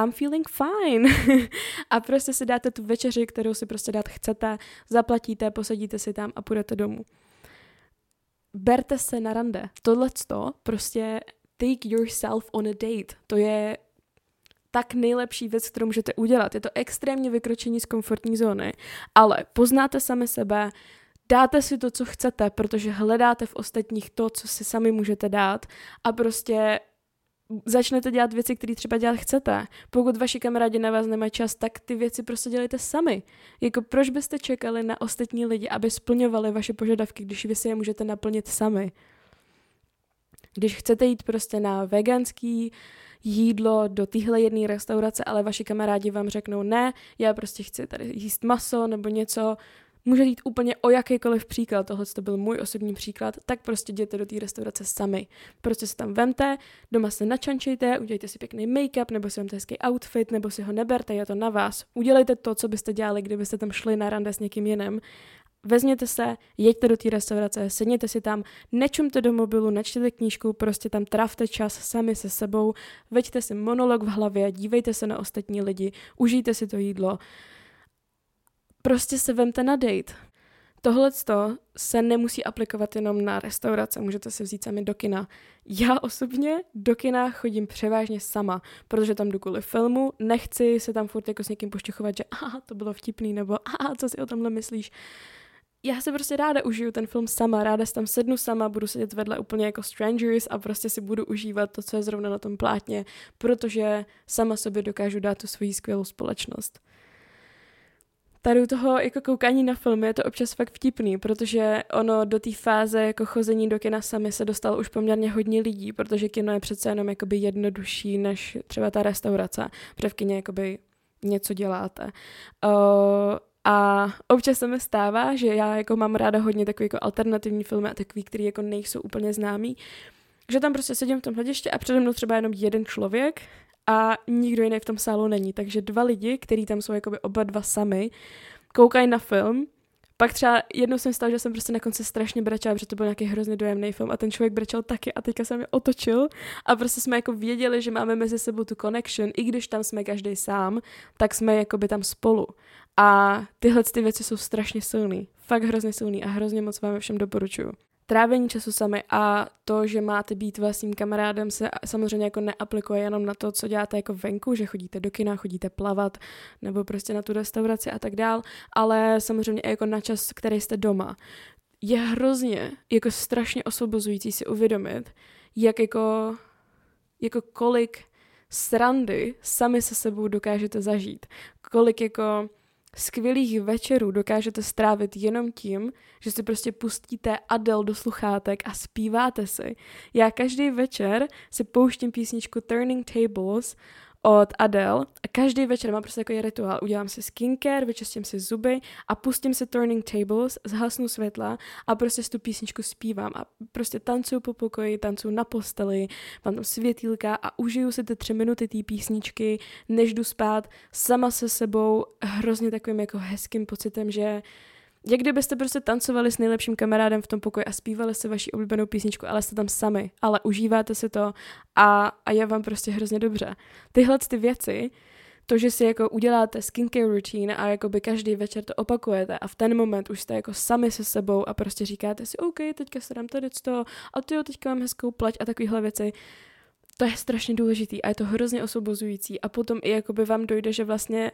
I'm feeling fine. a prostě si dáte tu večeři, kterou si prostě dát chcete, zaplatíte, posadíte si tam a půjdete domů berte se na rande. Tohle prostě take yourself on a date. To je tak nejlepší věc, kterou můžete udělat. Je to extrémně vykročení z komfortní zóny, ale poznáte sami sebe, dáte si to, co chcete, protože hledáte v ostatních to, co si sami můžete dát a prostě začnete dělat věci, které třeba dělat chcete. Pokud vaši kamarádi na vás nemají čas, tak ty věci prostě dělejte sami. Jako proč byste čekali na ostatní lidi, aby splňovali vaše požadavky, když vy si je můžete naplnit sami? Když chcete jít prostě na veganský jídlo do téhle jedné restaurace, ale vaši kamarádi vám řeknou ne, já prostě chci tady jíst maso nebo něco, může jít úplně o jakýkoliv příklad, tohle to byl můj osobní příklad, tak prostě jděte do té restaurace sami. Prostě se tam vemte, doma se načančejte, udělejte si pěkný make-up, nebo si vemte hezký outfit, nebo si ho neberte, je to na vás. Udělejte to, co byste dělali, kdybyste tam šli na rande s někým jiným. Vezměte se, jeďte do té restaurace, sedněte si tam, nečumte do mobilu, nečtěte knížku, prostě tam trávte čas sami se sebou, veďte si monolog v hlavě, dívejte se na ostatní lidi, užijte si to jídlo prostě se vemte na date. Tohle se nemusí aplikovat jenom na restaurace, můžete se vzít sami do kina. Já osobně do kina chodím převážně sama, protože tam jdu kvůli filmu, nechci se tam furt jako s někým poštěchovat, že aha, to bylo vtipný, nebo aha, co si o tomhle myslíš. Já se prostě ráda užiju ten film sama, ráda si tam sednu sama, budu sedět vedle úplně jako strangers a prostě si budu užívat to, co je zrovna na tom plátně, protože sama sobě dokážu dát tu svoji skvělou společnost tady u toho jako koukání na filmy je to občas fakt vtipný, protože ono do té fáze jako chození do kina sami se dostal už poměrně hodně lidí, protože kino je přece jenom jakoby jednodušší než třeba ta restaurace, protože v kině jakoby něco děláte. Uh, a občas se mi stává, že já jako mám ráda hodně takový jako alternativní filmy a takový, který jako nejsou úplně známý, že tam prostě sedím v tom hlediště a přede mnou třeba jenom jeden člověk a nikdo jiný v tom sálu není. Takže dva lidi, kteří tam jsou jakoby oba dva sami, koukají na film, pak třeba jednou jsem stala, že jsem prostě na konci strašně brečela, protože to byl nějaký hrozně dojemný film a ten člověk brečel taky a teďka jsem je otočil a prostě jsme jako věděli, že máme mezi sebou tu connection, i když tam jsme každý sám, tak jsme jakoby tam spolu. A tyhle ty věci jsou strašně silný, fakt hrozně silný a hrozně moc vám všem doporučuju trávení času sami a to, že máte být vlastním kamarádem, se samozřejmě jako neaplikuje jenom na to, co děláte jako venku, že chodíte do kina, chodíte plavat nebo prostě na tu restauraci a tak dál, ale samozřejmě i jako na čas, který jste doma. Je hrozně, jako strašně osvobozující si uvědomit, jak jako, jako kolik srandy sami se sebou dokážete zažít. Kolik jako skvělých večerů dokážete strávit jenom tím, že si prostě pustíte Adele do sluchátek a zpíváte si. Já každý večer si pouštím písničku Turning Tables od Adele a každý večer mám prostě takový rituál. Udělám si skincare, vyčistím si zuby a pustím si Turning Tables, zhasnu světla a prostě tu písničku zpívám a prostě tancuju po pokoji, tancuju na posteli, mám tam světýlka a užiju si ty tři minuty té písničky, než jdu spát sama se sebou hrozně takovým jako hezkým pocitem, že jak kdybyste prostě tancovali s nejlepším kamarádem v tom pokoji a zpívali si vaši oblíbenou písničku, ale jste tam sami, ale užíváte si to a, a je vám prostě hrozně dobře. Tyhle ty věci, to, že si jako uděláte skincare routine a jako by každý večer to opakujete a v ten moment už jste jako sami se sebou a prostě říkáte si, OK, teďka se dám tady to a ty jo, teďka mám hezkou plať a takovéhle věci, to je strašně důležitý a je to hrozně osobozující a potom i jako by vám dojde, že vlastně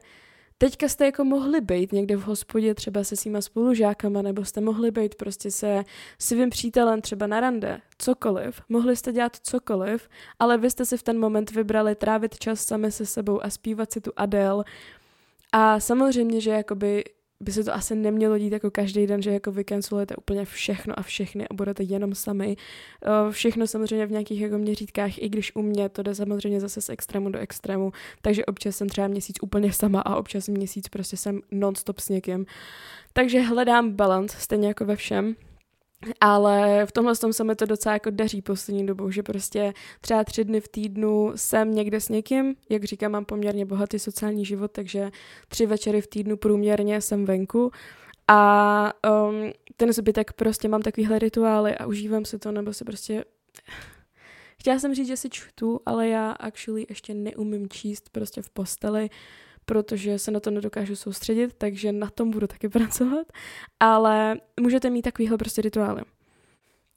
Teďka jste jako mohli být někde v hospodě třeba se svýma spolužákama, nebo jste mohli být prostě se svým přítelem třeba na rande, cokoliv, mohli jste dělat cokoliv, ale vy jste si v ten moment vybrali trávit čas sami se sebou a zpívat si tu Adele. A samozřejmě, že jakoby by se to asi nemělo dít jako každý den, že jako vykancelujete úplně všechno a všechny a budete jenom sami. Eh, všechno samozřejmě v nějakých jako měřítkách, i když u mě to jde samozřejmě zase z extrému do extrému, takže občas jsem třeba měsíc úplně sama a občas měsíc prostě jsem non-stop s někým. Takže hledám balance, stejně jako ve všem. Ale v tomhle tom se mi to docela jako daří poslední dobou, že prostě třeba tři dny v týdnu jsem někde s někým, jak říkám, mám poměrně bohatý sociální život, takže tři večery v týdnu průměrně jsem venku. A um, ten zbytek prostě mám takovýhle rituály a užívám si to, nebo se prostě... Chtěla jsem říct, že si čtu, ale já actually ještě neumím číst prostě v posteli, protože se na to nedokážu soustředit, takže na tom budu taky pracovat, ale můžete mít takovýhle prostě rituály.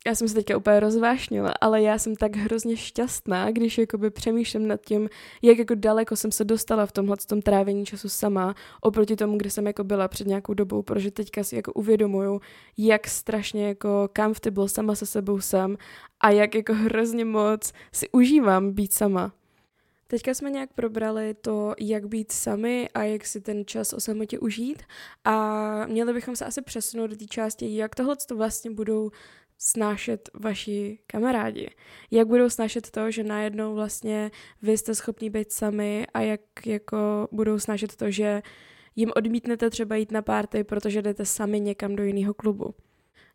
Já jsem se teďka úplně rozvášnila, ale já jsem tak hrozně šťastná, když jakoby přemýšlím nad tím, jak jako daleko jsem se dostala v tomhle tom trávení času sama, oproti tomu, kde jsem jako byla před nějakou dobou, protože teďka si jako uvědomuju, jak strašně jako comfortable sama se sebou jsem a jak jako hrozně moc si užívám být sama. Teďka jsme nějak probrali to, jak být sami a jak si ten čas o samotě užít a měli bychom se asi přesunout do té části, jak tohle to vlastně budou snášet vaši kamarádi. Jak budou snášet to, že najednou vlastně vy jste schopní být sami a jak jako budou snášet to, že Jim odmítnete třeba jít na párty, protože jdete sami někam do jiného klubu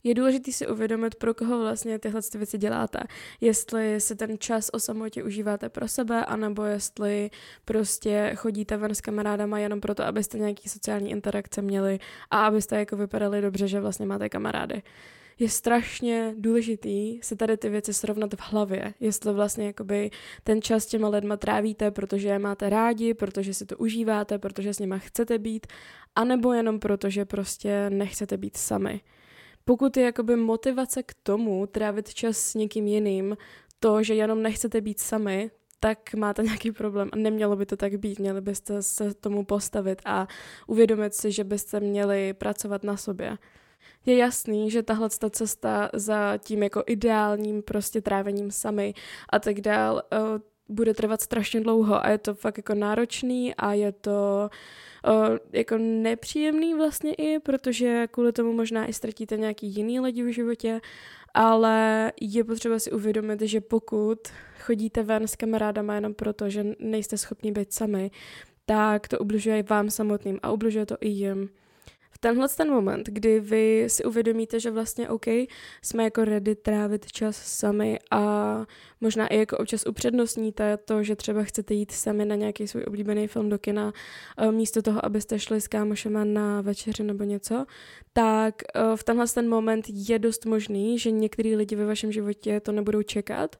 je důležité si uvědomit, pro koho vlastně tyhle ty věci děláte. Jestli si ten čas o samotě užíváte pro sebe, anebo jestli prostě chodíte ven s kamarádama jenom proto, abyste nějaký sociální interakce měli a abyste jako vypadali dobře, že vlastně máte kamarády je strašně důležitý si tady ty věci srovnat v hlavě, jestli vlastně jakoby ten čas těma lidma trávíte, protože je máte rádi, protože si to užíváte, protože s nima chcete být, anebo jenom proto, že prostě nechcete být sami. Pokud je jakoby motivace k tomu trávit čas s někým jiným, to, že jenom nechcete být sami, tak máte nějaký problém a nemělo by to tak být. Měli byste se tomu postavit a uvědomit si, že byste měli pracovat na sobě. Je jasný, že tahle ta cesta za tím jako ideálním prostě trávením sami a tak dál uh, bude trvat strašně dlouho a je to fakt jako náročný a je to uh, jako nepříjemný vlastně i, protože kvůli tomu možná i ztratíte nějaký jiný lidi v životě, ale je potřeba si uvědomit, že pokud chodíte ven s kamarádama jenom proto, že nejste schopni být sami, tak to ubližuje vám samotným a ubližuje to i jim tenhle ten moment, kdy vy si uvědomíte, že vlastně OK, jsme jako ready trávit čas sami a možná i jako občas upřednostníte to, že třeba chcete jít sami na nějaký svůj oblíbený film do kina, eh, místo toho, abyste šli s kámošema na večeři nebo něco, tak eh, v tenhle ten moment je dost možný, že některý lidi ve vašem životě to nebudou čekat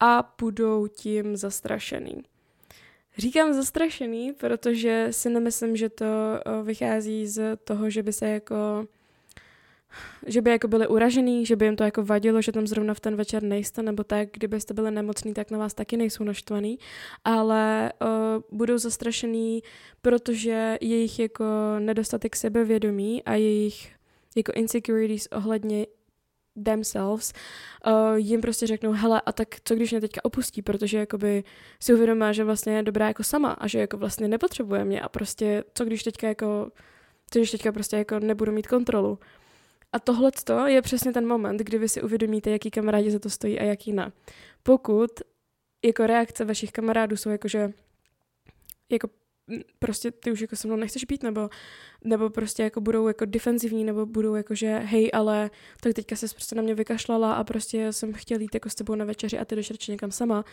a budou tím zastrašený. Říkám zastrašený, protože si nemyslím, že to vychází z toho, že by se jako že by jako byli uražený, že by jim to jako vadilo, že tam zrovna v ten večer nejste, nebo tak, kdybyste byli nemocný, tak na vás taky nejsou naštvaný, ale uh, budou zastrašený, protože jejich jako nedostatek sebevědomí a jejich jako insecurities ohledně themselves, uh, jim prostě řeknou, hele, a tak co když mě teďka opustí, protože jakoby si uvědomá, že vlastně je dobrá jako sama a že jako vlastně nepotřebuje mě a prostě co když teďka jako, co když teďka prostě jako nebudu mít kontrolu. A tohle je přesně ten moment, kdy vy si uvědomíte, jaký kamarádi za to stojí a jaký ne. Pokud jako reakce vašich kamarádů jsou jako, že jako prostě ty už jako se mnou nechceš být, nebo, nebo prostě jako budou jako defenzivní, nebo budou jako, že hej, ale tak teďka se prostě na mě vykašlala a prostě jsem chtěl jít jako s tebou na večeři a ty jdeš někam sama,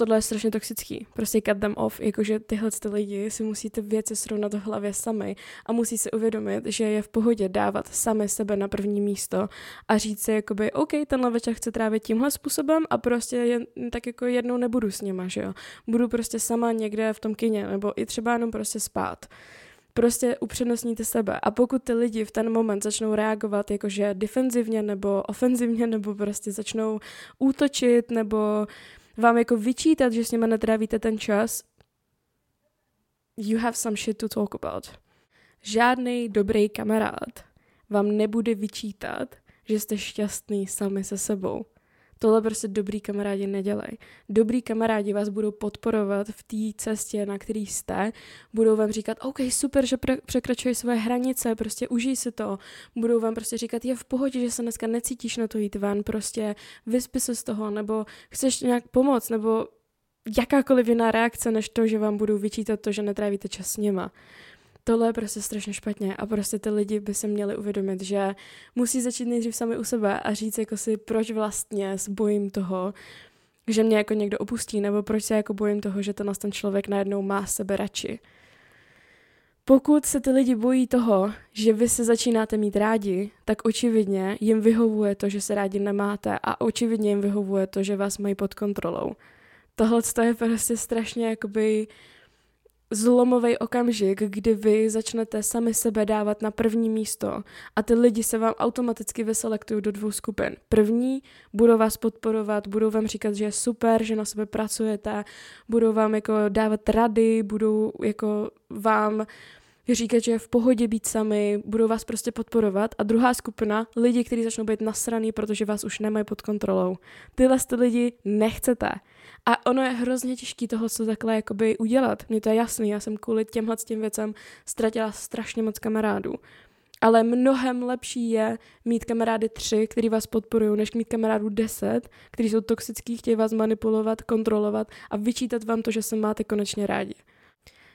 tohle je strašně toxický. Prostě cut them off, jakože tyhle ty lidi si musí ty věci srovnat v hlavě sami a musí si uvědomit, že je v pohodě dávat sami sebe na první místo a říct si jakoby, OK, tenhle večer chci trávit tímhle způsobem a prostě jen, tak jako jednou nebudu s nima, že jo. Budu prostě sama někde v tom kině, nebo i třeba jenom prostě spát prostě upřednostníte sebe. A pokud ty lidi v ten moment začnou reagovat jakože defenzivně nebo ofenzivně, nebo prostě začnou útočit, nebo vám jako vyčítat, že s nimi netrávíte ten čas, you have some shit to talk about. Žádný dobrý kamarád vám nebude vyčítat, že jste šťastný sami se sebou. Tohle prostě dobrý kamarádi nedělají. Dobrý kamarádi vás budou podporovat v té cestě, na který jste. Budou vám říkat, OK, super, že pre- překračuješ svoje hranice, prostě užij si to. Budou vám prostě říkat, je v pohodě, že se dneska necítíš na to jít ven, prostě vyspí se z toho, nebo chceš nějak pomoct, nebo jakákoliv jiná reakce, než to, že vám budou vyčítat to, že netrávíte čas s nima tohle je prostě strašně špatně a prostě ty lidi by se měli uvědomit, že musí začít nejdřív sami u sebe a říct jako si, proč vlastně s bojím toho, že mě jako někdo opustí, nebo proč se jako bojím toho, že ten ten člověk najednou má sebe radši. Pokud se ty lidi bojí toho, že vy se začínáte mít rádi, tak očividně jim vyhovuje to, že se rádi nemáte a očividně jim vyhovuje to, že vás mají pod kontrolou. Tohle je prostě strašně jakoby zlomový okamžik, kdy vy začnete sami sebe dávat na první místo a ty lidi se vám automaticky vyselektují do dvou skupin. První budou vás podporovat, budou vám říkat, že je super, že na sebe pracujete, budou vám jako dávat rady, budou jako vám říkat, že je v pohodě být sami, budou vás prostě podporovat. A druhá skupina, lidi, kteří začnou být nasraný, protože vás už nemají pod kontrolou. Tyhle ty lidi nechcete. A ono je hrozně těžké toho, co takhle jakoby udělat. Mně to je jasný, já jsem kvůli těmhle těm věcem ztratila strašně moc kamarádů. Ale mnohem lepší je mít kamarády tři, který vás podporují, než mít kamarádů deset, kteří jsou toxický, chtějí vás manipulovat, kontrolovat a vyčítat vám to, že se máte konečně rádi.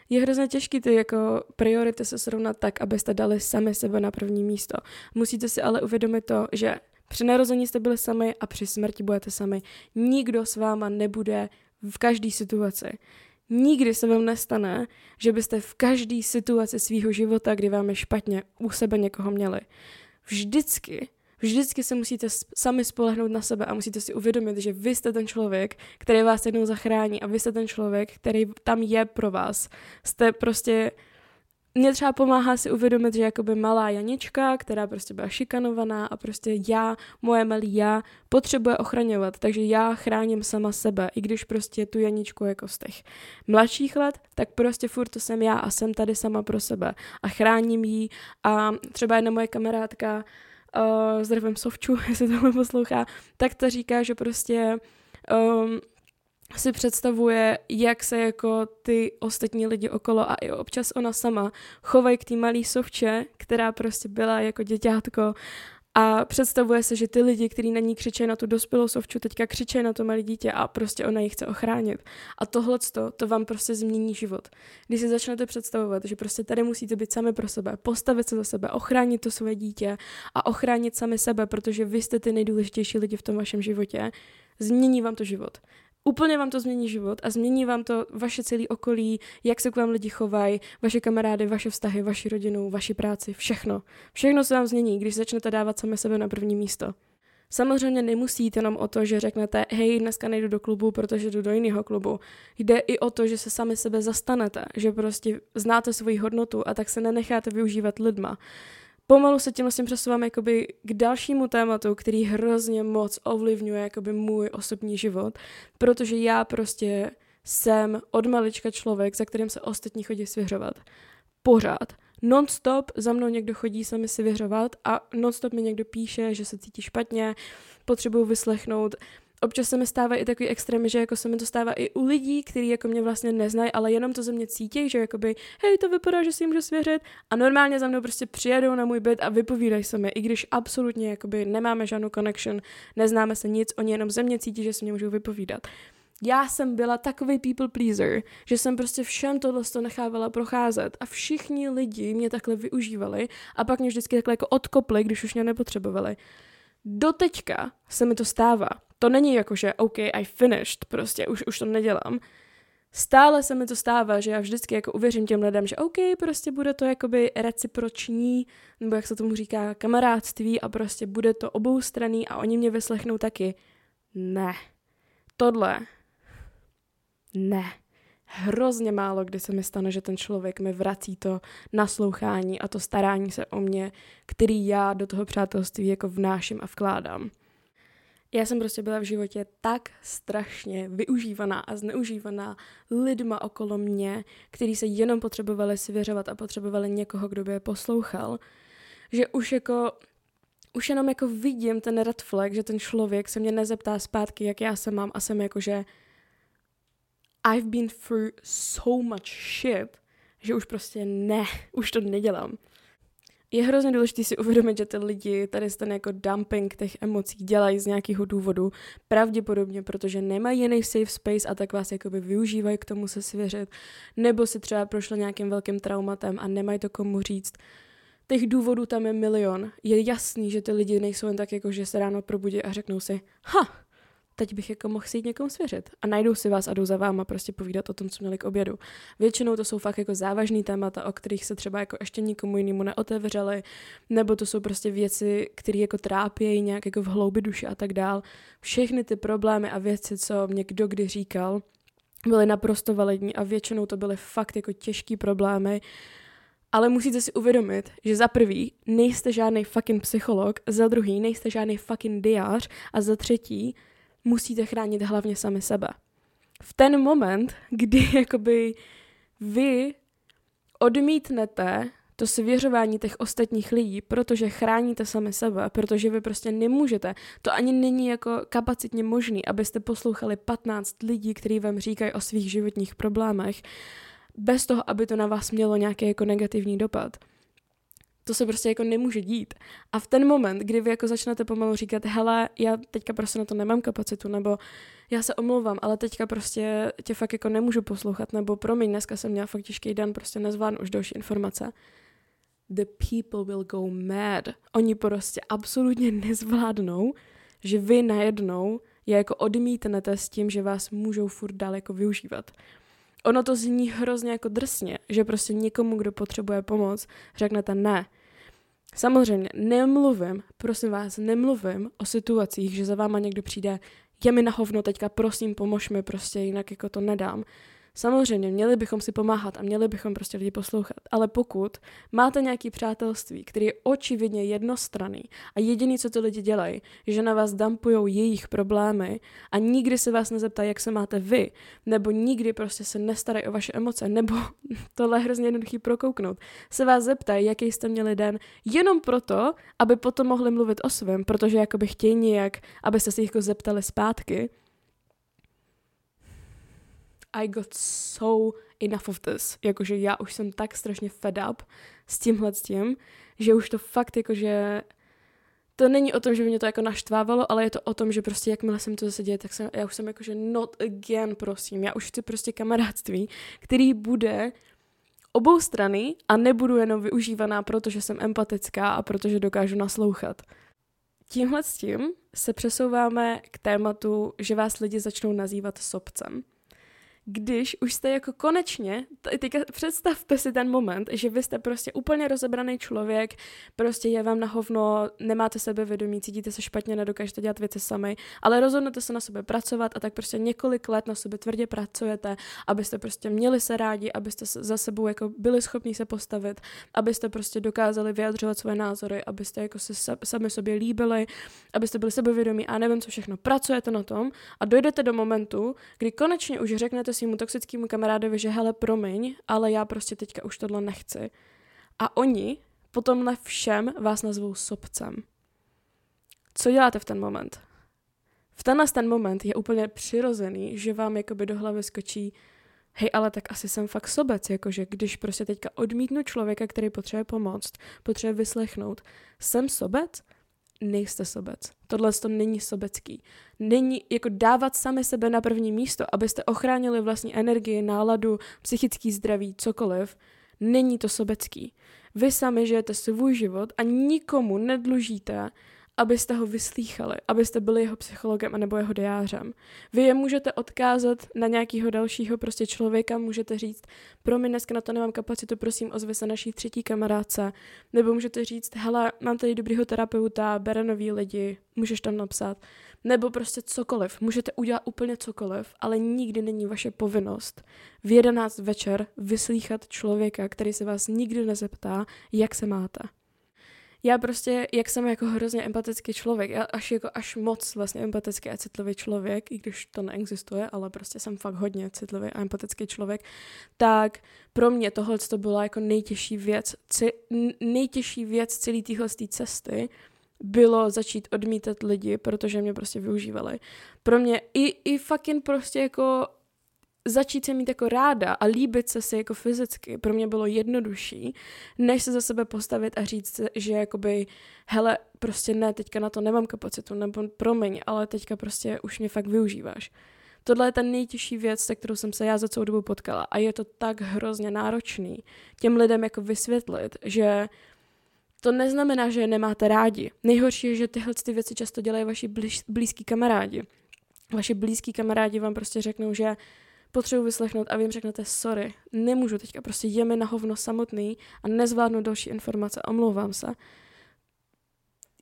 je hrozně těžký ty jako priority se srovnat tak, abyste dali sami sebe na první místo. Musíte si ale uvědomit to, že při narození jste byli sami a při smrti budete sami. Nikdo s váma nebude v každé situaci. Nikdy se vám nestane, že byste v každé situaci svého života, kdy vám je špatně, u sebe někoho měli. Vždycky Vždycky se musíte sami spolehnout na sebe a musíte si uvědomit, že vy jste ten člověk, který vás jednou zachrání a vy jste ten člověk, který tam je pro vás. Jste prostě mě třeba pomáhá si uvědomit, že jakoby malá Janička, která prostě byla šikanovaná a prostě já, moje malý já, potřebuje ochraňovat, takže já chráním sama sebe, i když prostě tu Janičku jako z těch mladších let, tak prostě furt to jsem já a jsem tady sama pro sebe a chráním jí. A třeba jedna moje kamarádka, uh, zdravím Sovču, jestli tohle poslouchá, tak ta říká, že prostě um, si představuje, jak se jako ty ostatní lidi okolo a i občas ona sama chovají k té malý sovče, která prostě byla jako děťátko a představuje se, že ty lidi, kteří na ní křičí na tu dospělou sovču, teďka křičí na to malé dítě a prostě ona ji chce ochránit. A tohle to vám prostě změní život. Když si začnete představovat, že prostě tady musíte být sami pro sebe, postavit se za sebe, ochránit to své dítě a ochránit sami sebe, protože vy jste ty nejdůležitější lidi v tom vašem životě, změní vám to život. Úplně vám to změní život a změní vám to vaše celé okolí, jak se k vám lidi chovají, vaše kamarády, vaše vztahy, vaši rodinu, vaši práci, všechno. Všechno se vám změní, když začnete dávat sami sebe na první místo. Samozřejmě nemusí jít jenom o to, že řeknete, hej, dneska nejdu do klubu, protože jdu do jiného klubu. Jde i o to, že se sami sebe zastanete, že prostě znáte svoji hodnotu a tak se nenecháte využívat lidma pomalu se tím vlastně přesouvám jakoby k dalšímu tématu, který hrozně moc ovlivňuje jakoby můj osobní život, protože já prostě jsem od malička člověk, za kterým se ostatní chodí svěřovat. Pořád. Non-stop za mnou někdo chodí se mi si vyhřovat a non-stop mi někdo píše, že se cítí špatně, potřebuju vyslechnout občas se mi stává i takový extrémy, že jako se mi to stává i u lidí, kteří jako mě vlastně neznají, ale jenom to ze mě cítí, že jakoby, hej, to vypadá, že si jim můžu svěřit a normálně za mnou prostě přijedou na můj byt a vypovídají se mi, i když absolutně jakoby nemáme žádnou connection, neznáme se nic, oni jenom ze mě cítí, že si mě můžou vypovídat. Já jsem byla takový people pleaser, že jsem prostě všem tohle to nechávala procházet a všichni lidi mě takhle využívali a pak mě vždycky takhle jako odkopli, když už mě nepotřebovali. Doteďka se mi to stává. To není jako, že OK, I finished, prostě už, už to nedělám. Stále se mi to stává, že já vždycky jako uvěřím těm lidem, že OK, prostě bude to jakoby reciproční, nebo jak se tomu říká, kamarádství a prostě bude to oboustranný a oni mě vyslechnou taky. Ne. Tohle. Ne. Hrozně málo kdy se mi stane, že ten člověk mi vrací to naslouchání a to starání se o mě, který já do toho přátelství jako vnáším a vkládám. Já jsem prostě byla v životě tak strašně využívaná a zneužívaná lidma okolo mě, kteří se jenom potřebovali svěřovat a potřebovali někoho, kdo by je poslouchal, že už jako už jenom jako vidím ten red flag, že ten člověk se mě nezeptá zpátky, jak já se mám a jsem jako, že I've been through so much shit, že už prostě ne, už to nedělám je hrozně důležité si uvědomit, že ty lidi tady ten jako dumping těch emocí dělají z nějakého důvodu, pravděpodobně, protože nemají jiný safe space a tak vás jakoby využívají k tomu se svěřit, nebo si třeba prošlo nějakým velkým traumatem a nemají to komu říct. Těch důvodů tam je milion. Je jasný, že ty lidi nejsou jen tak jako, že se ráno probudí a řeknou si, ha, teď bych jako mohl si jít někomu svěřit. A najdou si vás a jdou za váma prostě povídat o tom, co měli k obědu. Většinou to jsou fakt jako závažný témata, o kterých se třeba jako ještě nikomu jinému neotevřeli, nebo to jsou prostě věci, které jako trápí nějak jako v hloubi duše a tak dál. Všechny ty problémy a věci, co mě kdo kdy říkal, byly naprosto validní a většinou to byly fakt jako těžký problémy, ale musíte si uvědomit, že za prvý nejste žádný fucking psycholog, za druhý nejste žádný fucking diář a za třetí musíte chránit hlavně sami sebe. V ten moment, kdy jakoby vy odmítnete to svěřování těch ostatních lidí, protože chráníte sami sebe, protože vy prostě nemůžete. To ani není jako kapacitně možný, abyste poslouchali 15 lidí, kteří vám říkají o svých životních problémech, bez toho, aby to na vás mělo nějaký jako negativní dopad. To se prostě jako nemůže dít. A v ten moment, kdy vy jako začnete pomalu říkat, hele, já teďka prostě na to nemám kapacitu, nebo já se omlouvám, ale teďka prostě tě fakt jako nemůžu poslouchat, nebo promiň, dneska jsem měla fakt těžký den, prostě nezvládnu už další informace. The people will go mad. Oni prostě absolutně nezvládnou, že vy najednou je jako odmítnete s tím, že vás můžou furt dál jako využívat. Ono to zní hrozně jako drsně, že prostě někomu, kdo potřebuje pomoc, řeknete ne. Samozřejmě, nemluvím, prosím vás, nemluvím o situacích, že za váma někdo přijde, je mi na hovno teďka, prosím, pomož mi, prostě jinak jako to nedám. Samozřejmě, měli bychom si pomáhat a měli bychom prostě lidi poslouchat, ale pokud máte nějaký přátelství, který je očividně jednostranný a jediný, co ty lidi dělají, že na vás dampují jejich problémy a nikdy se vás nezeptají, jak se máte vy, nebo nikdy prostě se nestarají o vaše emoce, nebo tohle je hrozně jednoduchý prokouknout, se vás zeptají, jaký jste měli den, jenom proto, aby potom mohli mluvit o svém, protože jakoby chtějí nějak, abyste se jich jako zeptali zpátky, i got so enough of this. Jakože já už jsem tak strašně fed up s tímhle s tím, že už to fakt jakože to není o tom, že by mě to jako naštvávalo, ale je to o tom, že prostě jakmile jsem to zase děje, tak jsem, já už jsem jakože not again, prosím. Já už chci prostě kamarádství, který bude obou strany a nebudu jenom využívaná, protože jsem empatická a protože dokážu naslouchat. Tímhle s tím se přesouváme k tématu, že vás lidi začnou nazývat sobcem když už jste jako konečně, teďka představte si ten moment, že vy jste prostě úplně rozebraný člověk, prostě je vám na hovno, nemáte sebevědomí, cítíte se špatně, nedokážete dělat věci sami, ale rozhodnete se na sebe pracovat a tak prostě několik let na sebe tvrdě pracujete, abyste prostě měli se rádi, abyste za sebou jako byli schopni se postavit, abyste prostě dokázali vyjadřovat své názory, abyste jako se sami sobě líbili, abyste byli sebevědomí a nevím co všechno. Pracujete na tom a dojdete do momentu, kdy konečně už řeknete svýmu toxickému kamarádovi, že hele, promiň, ale já prostě teďka už tohle nechci. A oni potom na všem vás nazvou sobcem. Co děláte v ten moment? V tenhle ten moment je úplně přirozený, že vám jakoby do hlavy skočí hej, ale tak asi jsem fakt sobec, jakože když prostě teďka odmítnu člověka, který potřebuje pomoct, potřebuje vyslechnout, jsem sobec? Nejste sobec. Tohle to není sobecký. Není jako dávat sami sebe na první místo, abyste ochránili vlastní energii, náladu, psychický zdraví, cokoliv. Není to sobecký. Vy sami žijete svůj život a nikomu nedlužíte abyste ho vyslýchali, abyste byli jeho psychologem nebo jeho diářem. Vy je můžete odkázat na nějakého dalšího prostě člověka, můžete říct, pro mě dneska na to nemám kapacitu, prosím, ozvi se naší třetí kamarádce, nebo můžete říct, hele, mám tady dobrýho terapeuta, bere nový lidi, můžeš tam napsat, nebo prostě cokoliv, můžete udělat úplně cokoliv, ale nikdy není vaše povinnost v 11 večer vyslýchat člověka, který se vás nikdy nezeptá, jak se máte já prostě, jak jsem jako hrozně empatický člověk, já až jako až moc vlastně empatický a citlivý člověk, i když to neexistuje, ale prostě jsem fakt hodně citlivý a empatický člověk, tak pro mě tohle to byla jako nejtěžší věc, nejtěžší věc celé téhle cesty, bylo začít odmítat lidi, protože mě prostě využívali. Pro mě i, i fucking prostě jako začít se mít jako ráda a líbit se si jako fyzicky pro mě bylo jednodušší, než se za sebe postavit a říct, že jakoby, hele, prostě ne, teďka na to nemám kapacitu, nebo promiň, ale teďka prostě už mě fakt využíváš. Tohle je ta nejtěžší věc, se kterou jsem se já za celou dobu potkala a je to tak hrozně náročný těm lidem jako vysvětlit, že to neznamená, že je nemáte rádi. Nejhorší je, že tyhle ty věci často dělají vaši blíž, blízký kamarádi. Vaši blízký kamarádi vám prostě řeknou, že potřebuji vyslechnout a vy jim řeknete sorry, nemůžu teďka, prostě je mi na hovno samotný a nezvládnu další informace, omlouvám se.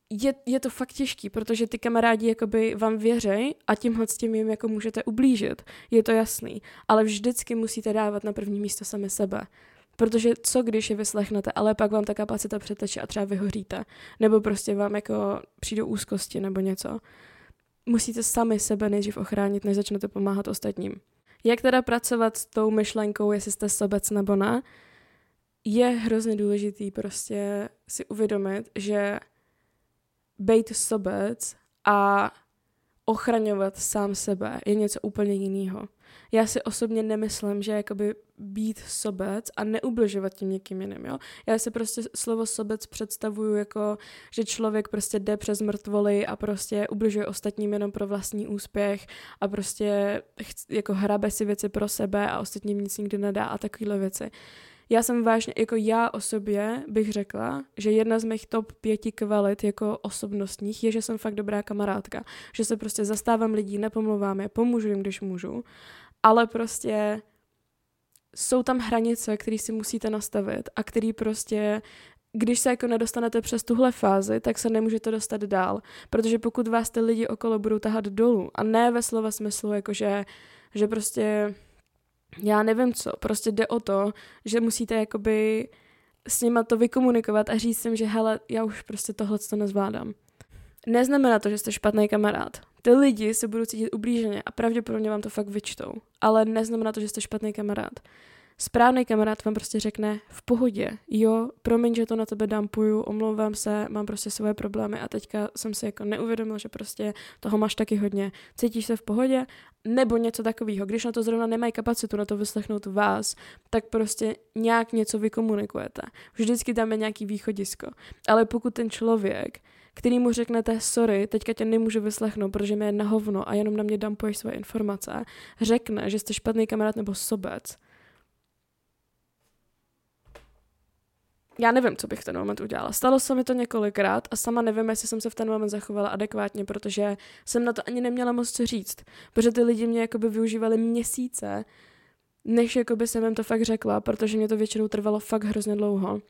Je, je to fakt těžký, protože ty kamarádi jakoby vám věřej a tímhle s tím jim jako můžete ublížit. Je to jasný. Ale vždycky musíte dávat na první místo sami sebe. Protože co když je vyslechnete, ale pak vám ta kapacita přeteče a třeba vyhoříte. Nebo prostě vám jako přijdou úzkosti nebo něco. Musíte sami sebe nejdřív ochránit, než začnete pomáhat ostatním. Jak teda pracovat s tou myšlenkou, jestli jste sobec nebo ne, je hrozně důležitý prostě si uvědomit, že být sobec a ochraňovat sám sebe je něco úplně jiného. Já si osobně nemyslím, že jakoby být sobec a neubližovat tím někým jiným, jo. Já si prostě slovo sobec představuju jako, že člověk prostě jde přes mrtvoly a prostě ubližuje ostatním jenom pro vlastní úspěch a prostě jako hrabe si věci pro sebe a ostatním nic nikdy nedá a takovéhle věci. Já jsem vážně, jako já o sobě bych řekla, že jedna z mých top pěti kvalit jako osobnostních je, že jsem fakt dobrá kamarádka. Že se prostě zastávám lidí, nepomluvám je, pomůžu jim, když můžu. Ale prostě jsou tam hranice, které si musíte nastavit a který prostě když se jako nedostanete přes tuhle fázi, tak se nemůžete dostat dál. Protože pokud vás ty lidi okolo budou tahat dolů, a ne ve slova smyslu, jakože že prostě já nevím co, prostě jde o to, že musíte jakoby s nima to vykomunikovat a říct jim, že hele, já už prostě tohle to nezvládám. Neznamená to, že jste špatný kamarád. Ty lidi se budou cítit ublíženě a pravděpodobně vám to fakt vyčtou. Ale neznamená to, že jste špatný kamarád. Správný kamarád vám prostě řekne v pohodě, jo, promiň, že to na tebe dampuju, omlouvám se, mám prostě svoje problémy a teďka jsem si jako neuvědomil, že prostě toho máš taky hodně. Cítíš se v pohodě? Nebo něco takového. Když na to zrovna nemají kapacitu na to vyslechnout vás, tak prostě nějak něco vykomunikujete. Vždycky tam je nějaký východisko. Ale pokud ten člověk který mu řeknete, sorry, teďka tě nemůžu vyslechnout, protože mi je na hovno a jenom na mě dampuješ svoje informace, řekne, že jste špatný kamarád nebo sobec, já nevím, co bych v ten moment udělala. Stalo se mi to několikrát a sama nevím, jestli jsem se v ten moment zachovala adekvátně, protože jsem na to ani neměla moc co říct. Protože ty lidi mě jakoby využívali měsíce, než jakoby jsem jim to fakt řekla, protože mě to většinou trvalo fakt hrozně dlouho.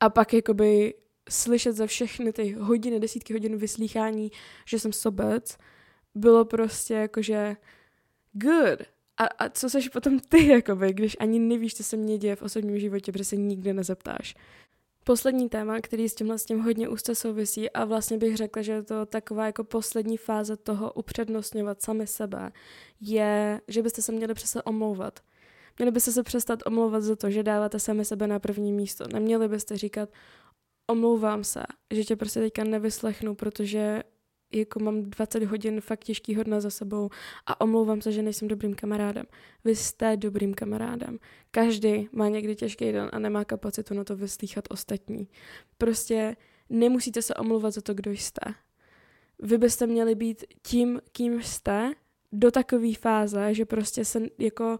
A pak jakoby slyšet za všechny ty hodiny, desítky hodin vyslýchání, že jsem sobec, bylo prostě jakože good, a, a co seš potom ty, jakoby, když ani nevíš, co se mě děje v osobním životě, protože se nikdy nezeptáš. Poslední téma, který s tímhle s tím hodně úzce souvisí a vlastně bych řekla, že je to taková jako poslední fáze toho upřednostňovat sami sebe, je, že byste se měli přece omlouvat. Měli byste se přestat omlouvat za to, že dáváte sami sebe na první místo. Neměli byste říkat, omlouvám se, že tě prostě teďka nevyslechnu, protože jako mám 20 hodin fakt těžkýho dne za sebou a omlouvám se, že nejsem dobrým kamarádem. Vy jste dobrým kamarádem. Každý má někdy těžký den a nemá kapacitu na to vyslýchat ostatní. Prostě nemusíte se omlouvat za to, kdo jste. Vy byste měli být tím, kým jste, do takové fáze, že prostě se jako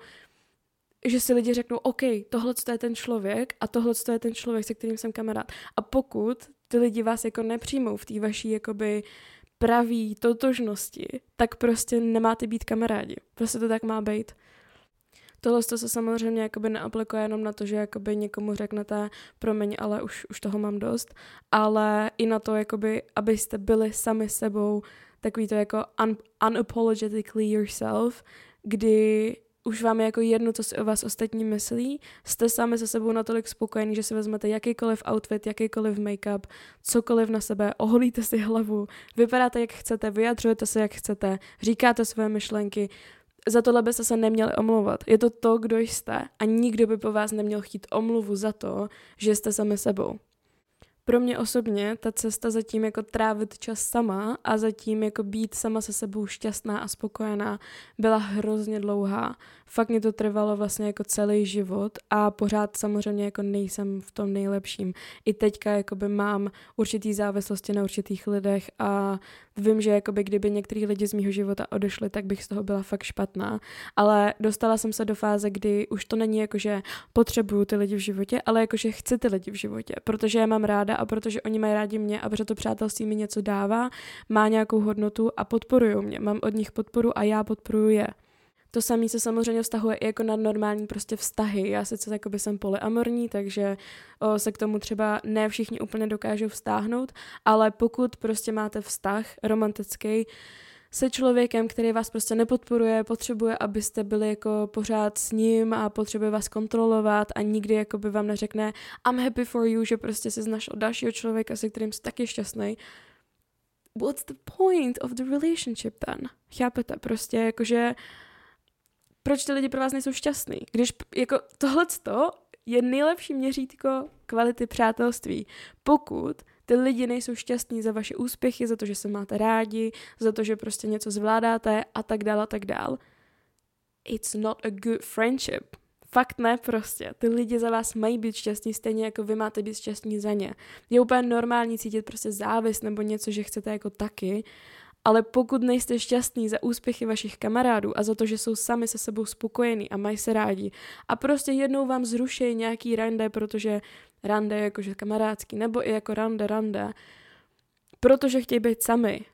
že si lidi řeknou, OK, tohle je ten člověk a tohle je ten člověk, se kterým jsem kamarád. A pokud ty lidi vás jako nepřijmou v té vaší jakoby pravý totožnosti, tak prostě nemáte být kamarádi. Prostě to tak má být. Tohle to se samozřejmě jakoby neaplikuje jenom na to, že jakoby někomu řeknete promiň, ale už, už toho mám dost, ale i na to, jakoby, abyste byli sami sebou takový to jako un, unapologetically yourself, kdy už vám je jako jedno, co si o vás ostatní myslí, jste sami se sebou natolik spokojení, že si vezmete jakýkoliv outfit, jakýkoliv make-up, cokoliv na sebe, oholíte si hlavu, vypadáte jak chcete, vyjadřujete se jak chcete, říkáte své myšlenky, za tohle byste se neměli omlouvat. Je to to, kdo jste a nikdo by po vás neměl chtít omluvu za to, že jste sami sebou pro mě osobně ta cesta zatím jako trávit čas sama a zatím jako být sama se sebou šťastná a spokojená byla hrozně dlouhá. Fakt mě to trvalo vlastně jako celý život a pořád samozřejmě jako nejsem v tom nejlepším. I teďka jakoby mám určitý závislosti na určitých lidech a vím, že jakoby kdyby některý lidi z mého života odešli, tak bych z toho byla fakt špatná. Ale dostala jsem se do fáze, kdy už to není jako, že potřebuju ty lidi v životě, ale jako, že chci ty lidi v životě, protože je mám ráda a protože oni mají rádi mě a protože to přátelství mi něco dává, má nějakou hodnotu a podporují mě. Mám od nich podporu a já podporuji je. To samé se samozřejmě vztahuje i jako na normální prostě vztahy. Já sice by jsem polyamorní, takže o, se k tomu třeba ne všichni úplně dokážou vztáhnout, ale pokud prostě máte vztah romantický, se člověkem, který vás prostě nepodporuje, potřebuje, abyste byli jako pořád s ním a potřebuje vás kontrolovat a nikdy jako by vám neřekne I'm happy for you, že prostě si našel dalšího člověka, se kterým jsi taky šťastný. What's the point of the relationship then? Chápete? Prostě jakože proč ty lidi pro vás nejsou šťastný? Když jako tohle je nejlepší měřítko kvality přátelství. Pokud ty lidi nejsou šťastní za vaše úspěchy, za to, že se máte rádi, za to, že prostě něco zvládáte a tak dál a tak dál. it's not a good friendship. Fakt ne prostě. Ty lidi za vás mají být šťastní stejně jako vy máte být šťastní za ně. Je úplně normální cítit prostě závist nebo něco, že chcete jako taky, ale pokud nejste šťastní za úspěchy vašich kamarádů a za to, že jsou sami se sebou spokojení a mají se rádi a prostě jednou vám zrušejí nějaký rande, protože rande je jakože kamarádský, nebo i jako rande, rande, protože chtějí být sami,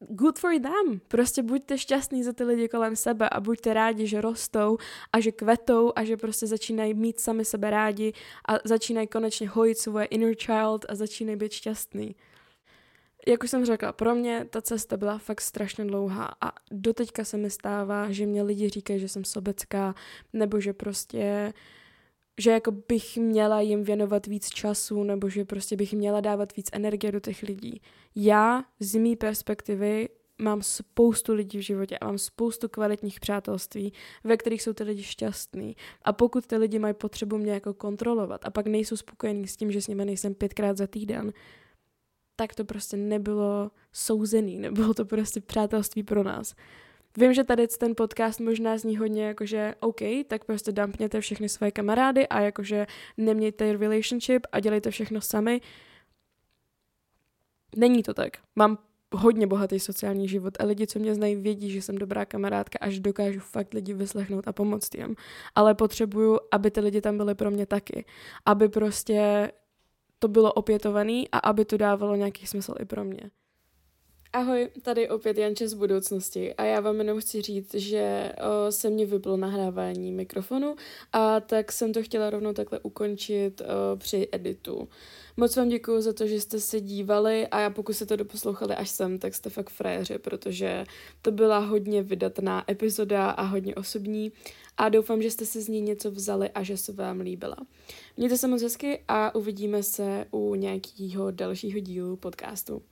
good for them. Prostě buďte šťastní za ty lidi kolem sebe a buďte rádi, že rostou a že kvetou a že prostě začínají mít sami sebe rádi a začínají konečně hojit svoje inner child a začínají být šťastný. Jak už jsem řekla, pro mě ta cesta byla fakt strašně dlouhá a doteďka se mi stává, že mě lidi říkají, že jsem sobecká, nebo že prostě že jako bych měla jim věnovat víc času, nebo že prostě bych měla dávat víc energie do těch lidí. Já z mý perspektivy mám spoustu lidí v životě a mám spoustu kvalitních přátelství, ve kterých jsou ty lidi šťastní. A pokud ty lidi mají potřebu mě jako kontrolovat a pak nejsou spokojení s tím, že s nimi nejsem pětkrát za týden, tak to prostě nebylo souzený, nebylo to prostě přátelství pro nás. Vím, že tady ten podcast možná zní hodně jakože OK, tak prostě dumpněte všechny svoje kamarády a jakože nemějte relationship a dělejte všechno sami. Není to tak. Mám hodně bohatý sociální život a lidi, co mě znají, vědí, že jsem dobrá kamarádka a že dokážu fakt lidi vyslechnout a pomoct jim. Ale potřebuju, aby ty lidi tam byly pro mě taky. Aby prostě to bylo opětovaný a aby to dávalo nějaký smysl i pro mě. Ahoj, tady opět Janče z budoucnosti a já vám jenom chci říct, že o, se mě vyplo nahrávání mikrofonu a tak jsem to chtěla rovnou takhle ukončit o, při editu. Moc vám děkuji za to, že jste se dívali a já pokud jste to doposlouchali až sem, tak jste fakt frajeři, protože to byla hodně vydatná epizoda a hodně osobní a doufám, že jste si z ní něco vzali a že se vám líbila. Mějte se moc hezky a uvidíme se u nějakého dalšího dílu podcastu.